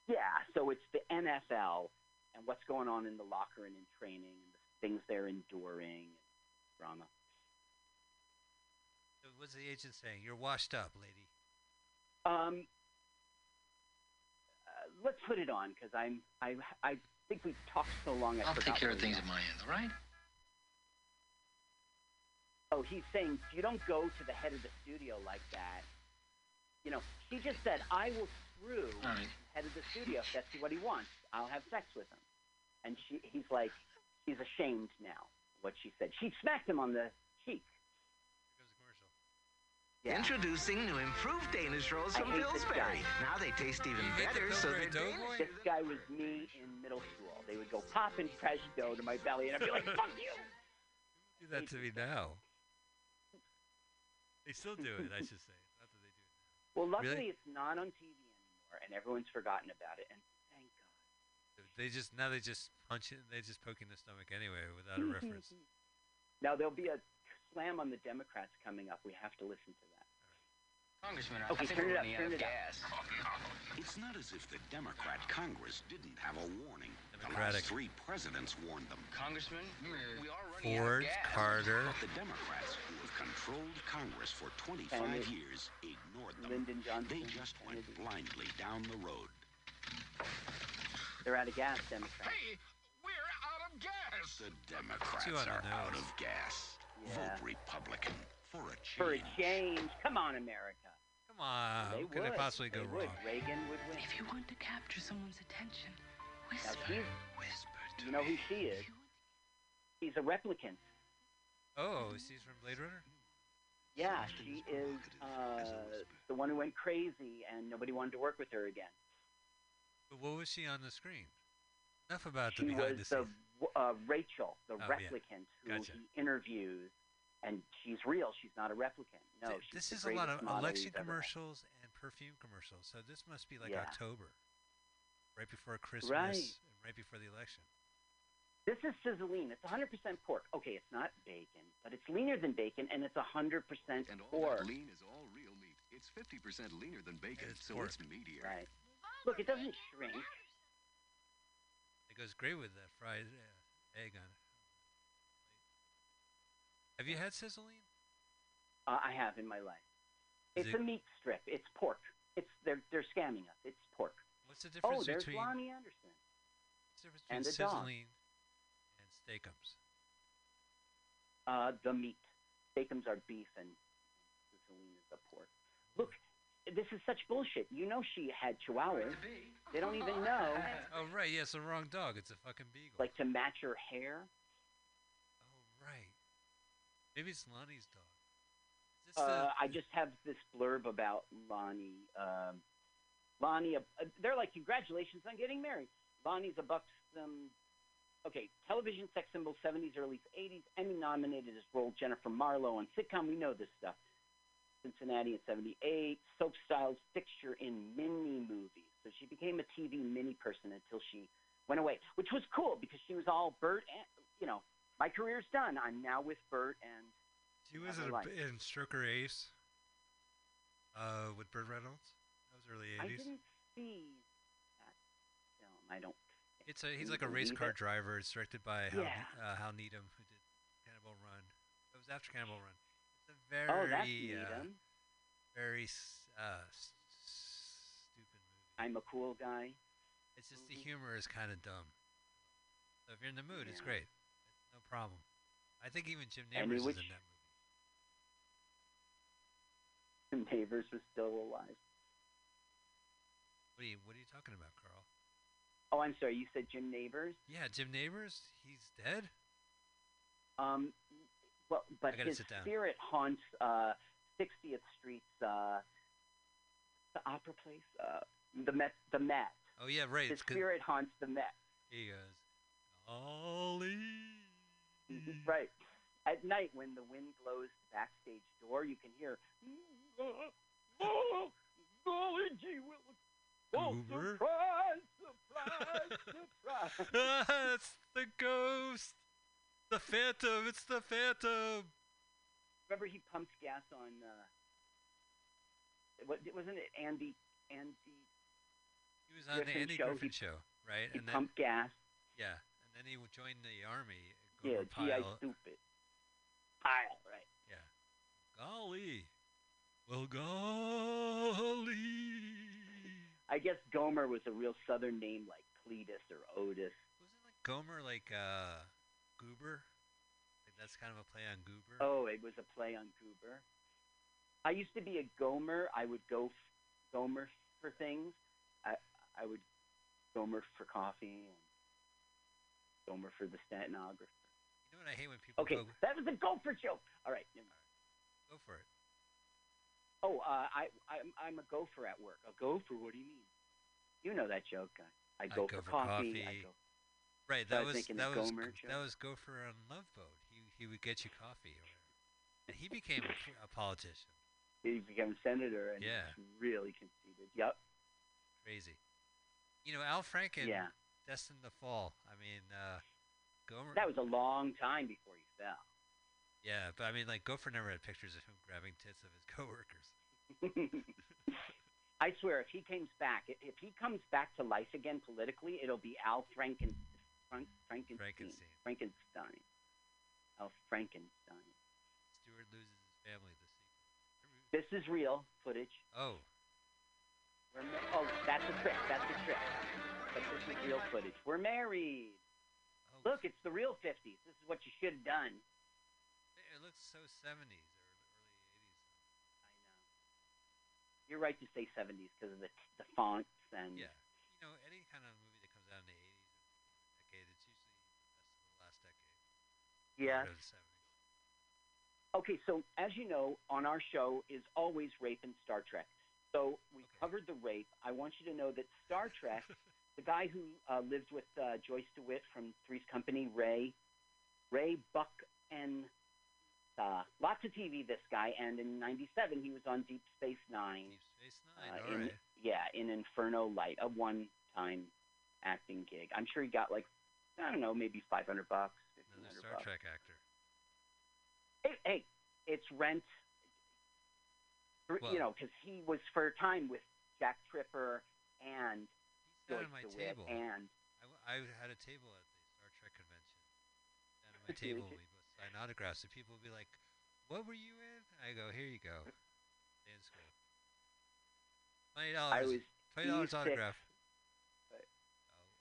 Yeah, so it's the NFL and what's going on in the locker and in training and the things they're enduring and drama. So what's the agent saying? You're washed up, lady. Um, uh, let's put it on because I'm I I think we've talked so long. I I'll take care of things we at my end, all right? Oh, he's saying you don't go to the head of the studio like that. You know, he just said, "I will screw All right. the head of the studio if that's what he wants. I'll have sex with him." And she, he's like, he's ashamed now. What she said. She smacked him on the cheek. Yeah. Introducing new improved Danish rolls from hate this Pillsbury. Now they taste even You hate the better, so Pillsbury they're Danish. This guy was me in middle school. They would go pop and fresh dough to my belly, and I'd be like, "Fuck you!" <laughs> Do that to me now. They still do it, I should say. Not that they do it. Well, luckily Really? it's not on TV anymore, and everyone's forgotten about it. And thank God. They just now they just punch it. They just poke in the stomach anyway without a reference. <laughs> Now there'll be a slam on the Democrats coming up. We have to listen to that. Congressman, I Okay, think turn we're it up, running out of it up. gas. It's not as if the Democrat Congress didn't have a warning. The Democratic. last three presidents warned them. Congressman, we are running Ford, out of gas. Carter. But the Democrats, who have controlled Congress for 25 Kennedy. years, ignored them. Lyndon Johnson. They just went Kennedy. blindly down the road. They're out of gas, Democrats. Hey, we're out of gas! The Democrats Two on are out of gas. Yeah. Vote Republican for a change. For a change, come on, America. Come on, they what could would. it possibly go they wrong? Would. Reagan would win. If you want to capture someone's attention, Now whisper. she's, Whisper to you know who she is? She's a replicant. Oh, she's from Blade Runner. Yeah, she is uh, the one who went crazy and nobody wanted to work with her again. But what was she on the screen? Enough about She the behind was the the scenes. w- uh, Rachel, the Oh, yeah. replicant who he interviews, and she's real. She's not a replicant. No, Th- she's this the is a lot of model election we've had. commercials and perfume commercials. So this must be like Yeah. October, right before Christmas, Right. and right before the election. This is sizzling. It's 100% pork. Okay, it's not bacon, but it's leaner than bacon, and it's 100% And all pork. that lean is all real meat. It's 50% leaner than bacon, It's so pork. it's meatier. Right. Look, it doesn't shrink. It goes great with that fried uh, egg on it. Have you had sizzling? Uh, I have in my life. Is It's it- a meat strip. It's pork. It's they're they're scamming us. It's pork. What's the Oh, difference there's between Loni Anderson. what's the difference between and the dog. sizzling and steakums? Uh, the meat. Steakums are beef, and Sizzlean is the pork. Look, this is such bullshit. You know she had chihuahuas. They don't even know. <laughs> Oh right, yeah, it's the wrong dog. It's a fucking beagle. Like to match her hair. oh right. Maybe it's Loni's dog. Is this Uh, the, I just have this blurb about Loni. Um, Loni, uh, they're like, congratulations on getting married. Loni's a buxom, okay, television sex symbol, 70s, early 80s, Emmy nominated as role Jennifer Marlowe on sitcom. We know this stuff. Cincinnati in 78, soap styles fixture in mini movies. So she became a TV mini person until she went away, which was cool because she was all Burt and, you know, my career's done. I'm now with Burt and she was never in, Stroker Ace. Uh, with Burt Reynolds. That was early 80s. I '80s. didn't see that film. I don't. It's a he's like a race car it? driver. It's directed by Hal, Yeah. uh, Hal Needham, who did Cannonball Run. It was after Cannonball Run. A very oh, that's uh, very uh, stupid movie. I'm a cool guy. It's just the humor is kind of dumb. So if you're in the mood, it's great. It's no problem. I think even Jim Nabors is in that movie. Nabors was still alive. What are you What are you talking about, Carl? Oh, I'm sorry. You said Jim Nabors. Yeah, Jim Nabors. He's dead. Um, well, but his spirit haunts uh, 60th Street's uh, the opera place, uh, the Met. The Met. Oh yeah, right. His spirit haunts the Met. he goes, Ollie. Right. At night, when the wind blows the backstage door, you can hear. Golly gee willikers. Oh, surprise, surprise, <laughs> surprise. <laughs> it's the ghost. The phantom. It's the phantom. Remember, he pumped gas on. Uh, what wasn't it Andy? Andy. He was on the Andy show, Griffin he- show, right? He and then pumped gas. yeah, and then he joined the army. Yeah, G.I. Stupid. Pyle, right. Yeah. Golly. Well, golly. I guess Gomer was a real Southern name like Cletus or Otis. Wasn't like Gomer like uh, Goober? Like that's kind of a play on Goober. Oh, it was a play on Goober. I used to be a Gomer. I would go f- Gomer for things. I I would Gomer for coffee and Gomer for the stenographer. You know what I hate when people Okay, go that was a gopher joke. All right. never mind. go for it. Oh, uh, I I'm, I'm a gopher at work. A gopher? What do you mean? You know that joke. I, I go, go for, for coffee. I coffee. go. Right, that was was that was Gomer joke. that was Gopher on Love Boat. He he would get you coffee or and he became a politician. He became a senator and Yeah. really conceited. Yep. Crazy. You know, Al Franken, Yeah. destined to fall. I mean, uh, Gomer. That was a long time before he fell. yeah, but I mean, like Gopher never had pictures of him grabbing tits of his <laughs> coworkers. <laughs> I swear, if he comes back, if he comes back to life again politically, it'll be Al Franken, Frank, Frankenstein. Frankenstein. Frankenstein. Frankenstein. Stewart loses his family. The sequel. This is real footage. Oh, ma- oh, that's a trick. That's a trick. But this is real footage. We're married. oh, Look, it's the real 50s. This is what you should have done. it looks so 70s or early 80s. I know. You're right to say 70s because of the the fonts and Yeah, you know, any kind of movie that comes out in the 80s or decade, it's usually the best of the last decade. Yes. Part of the 70s. Okay, so as you know, on our show is always rape and Star Trek. So we covered the rape. I want you to know that Star Trek, <laughs> the guy who uh, lived with uh, Joyce DeWitt from Three's Company, Ray, Ray Buck and uh, lots of TV. This guy, and in '97 he was on Deep Space Nine. Deep Space uh, Nine. in, all right. Yeah, in Inferno Light, a one-time acting gig. I'm sure he got like I don't know, maybe 500 bucks, 1500 Star bucks. Trek actor. Hey, hey, it's rent. Well- you know, because he was for a time with Jack Tripper and He's Joyce at my table. and I, w- I had a table at the Star Trek convention. Down at my table, we would sign autographs, and people would be like, "What were you in?" I go, "Here you go." In school. Twenty dollars. Twenty dollars autograph. Oh,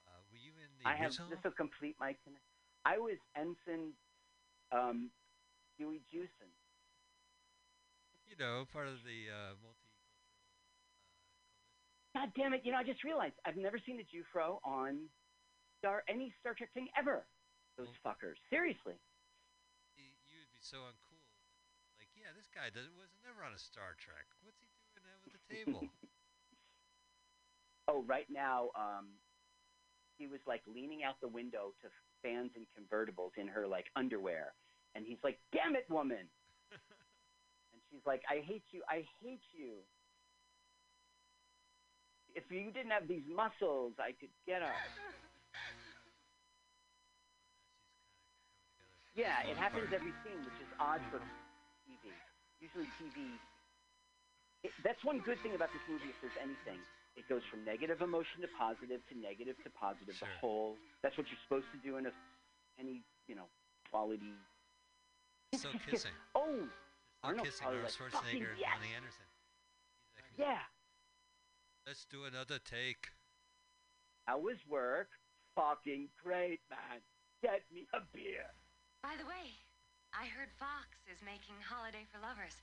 uh, were you in the I have this will complete my. Con- I was ensign um, Huey you know, part of the uh, multi. God damn it! You know, I just realized I've never seen a Jufro on Star any Star Trek thing ever. Those fuckers, seriously. y- You would be so uncool. Like, yeah, this guy does, was never on a Star Trek. What's he doing at the table? <laughs> <laughs> Oh, right now, um, he was like leaning out the window to fans in convertibles in her like underwear, and he's like, "Damn it, woman!" <laughs> and she's like, "I hate you. I hate you. If you didn't have these muscles, I could get up." Yeah, it happens every scene, which is odd for TV. Usually, TV. It, that's one good thing about this movie. If there's anything, it goes from negative emotion to positive to negative to positive. The whole. That's what you're supposed to do in a any you know quality. so kissing. <laughs> Oh, Still Arnold kissing probably Arnold like, Schwarzenegger "Fucking and yes!" Loni Anderson. yeah. Let's do another take. How was work? Fucking great, man. Get me a beer. By the way, I heard Fox is making Holiday for Lovers.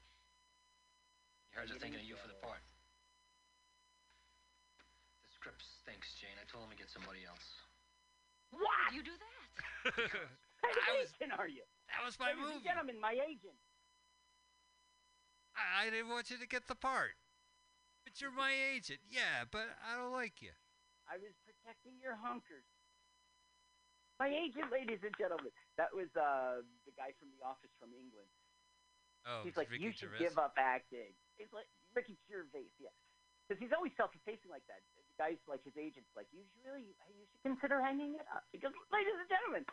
You heard they're thinking of you for the part. The script stinks, Jayne. I told him to get somebody else. What? You do that? What kind of agent are you? That was my Ladies and movie. gentlemen, my agent. I, I didn't want you to get the part. But you're my agent. Yeah, but I don't like you. I was protecting your hunkers. My agent, ladies and gentlemen. That was uh, the guy from The Office from England. Oh, he's like, Ricky you should Gervais? give up acting. He's like Ricky Gervais, yeah, because he's always self-effacing like that guys like his agents like you should really you should consider hanging it up because ladies and gentlemen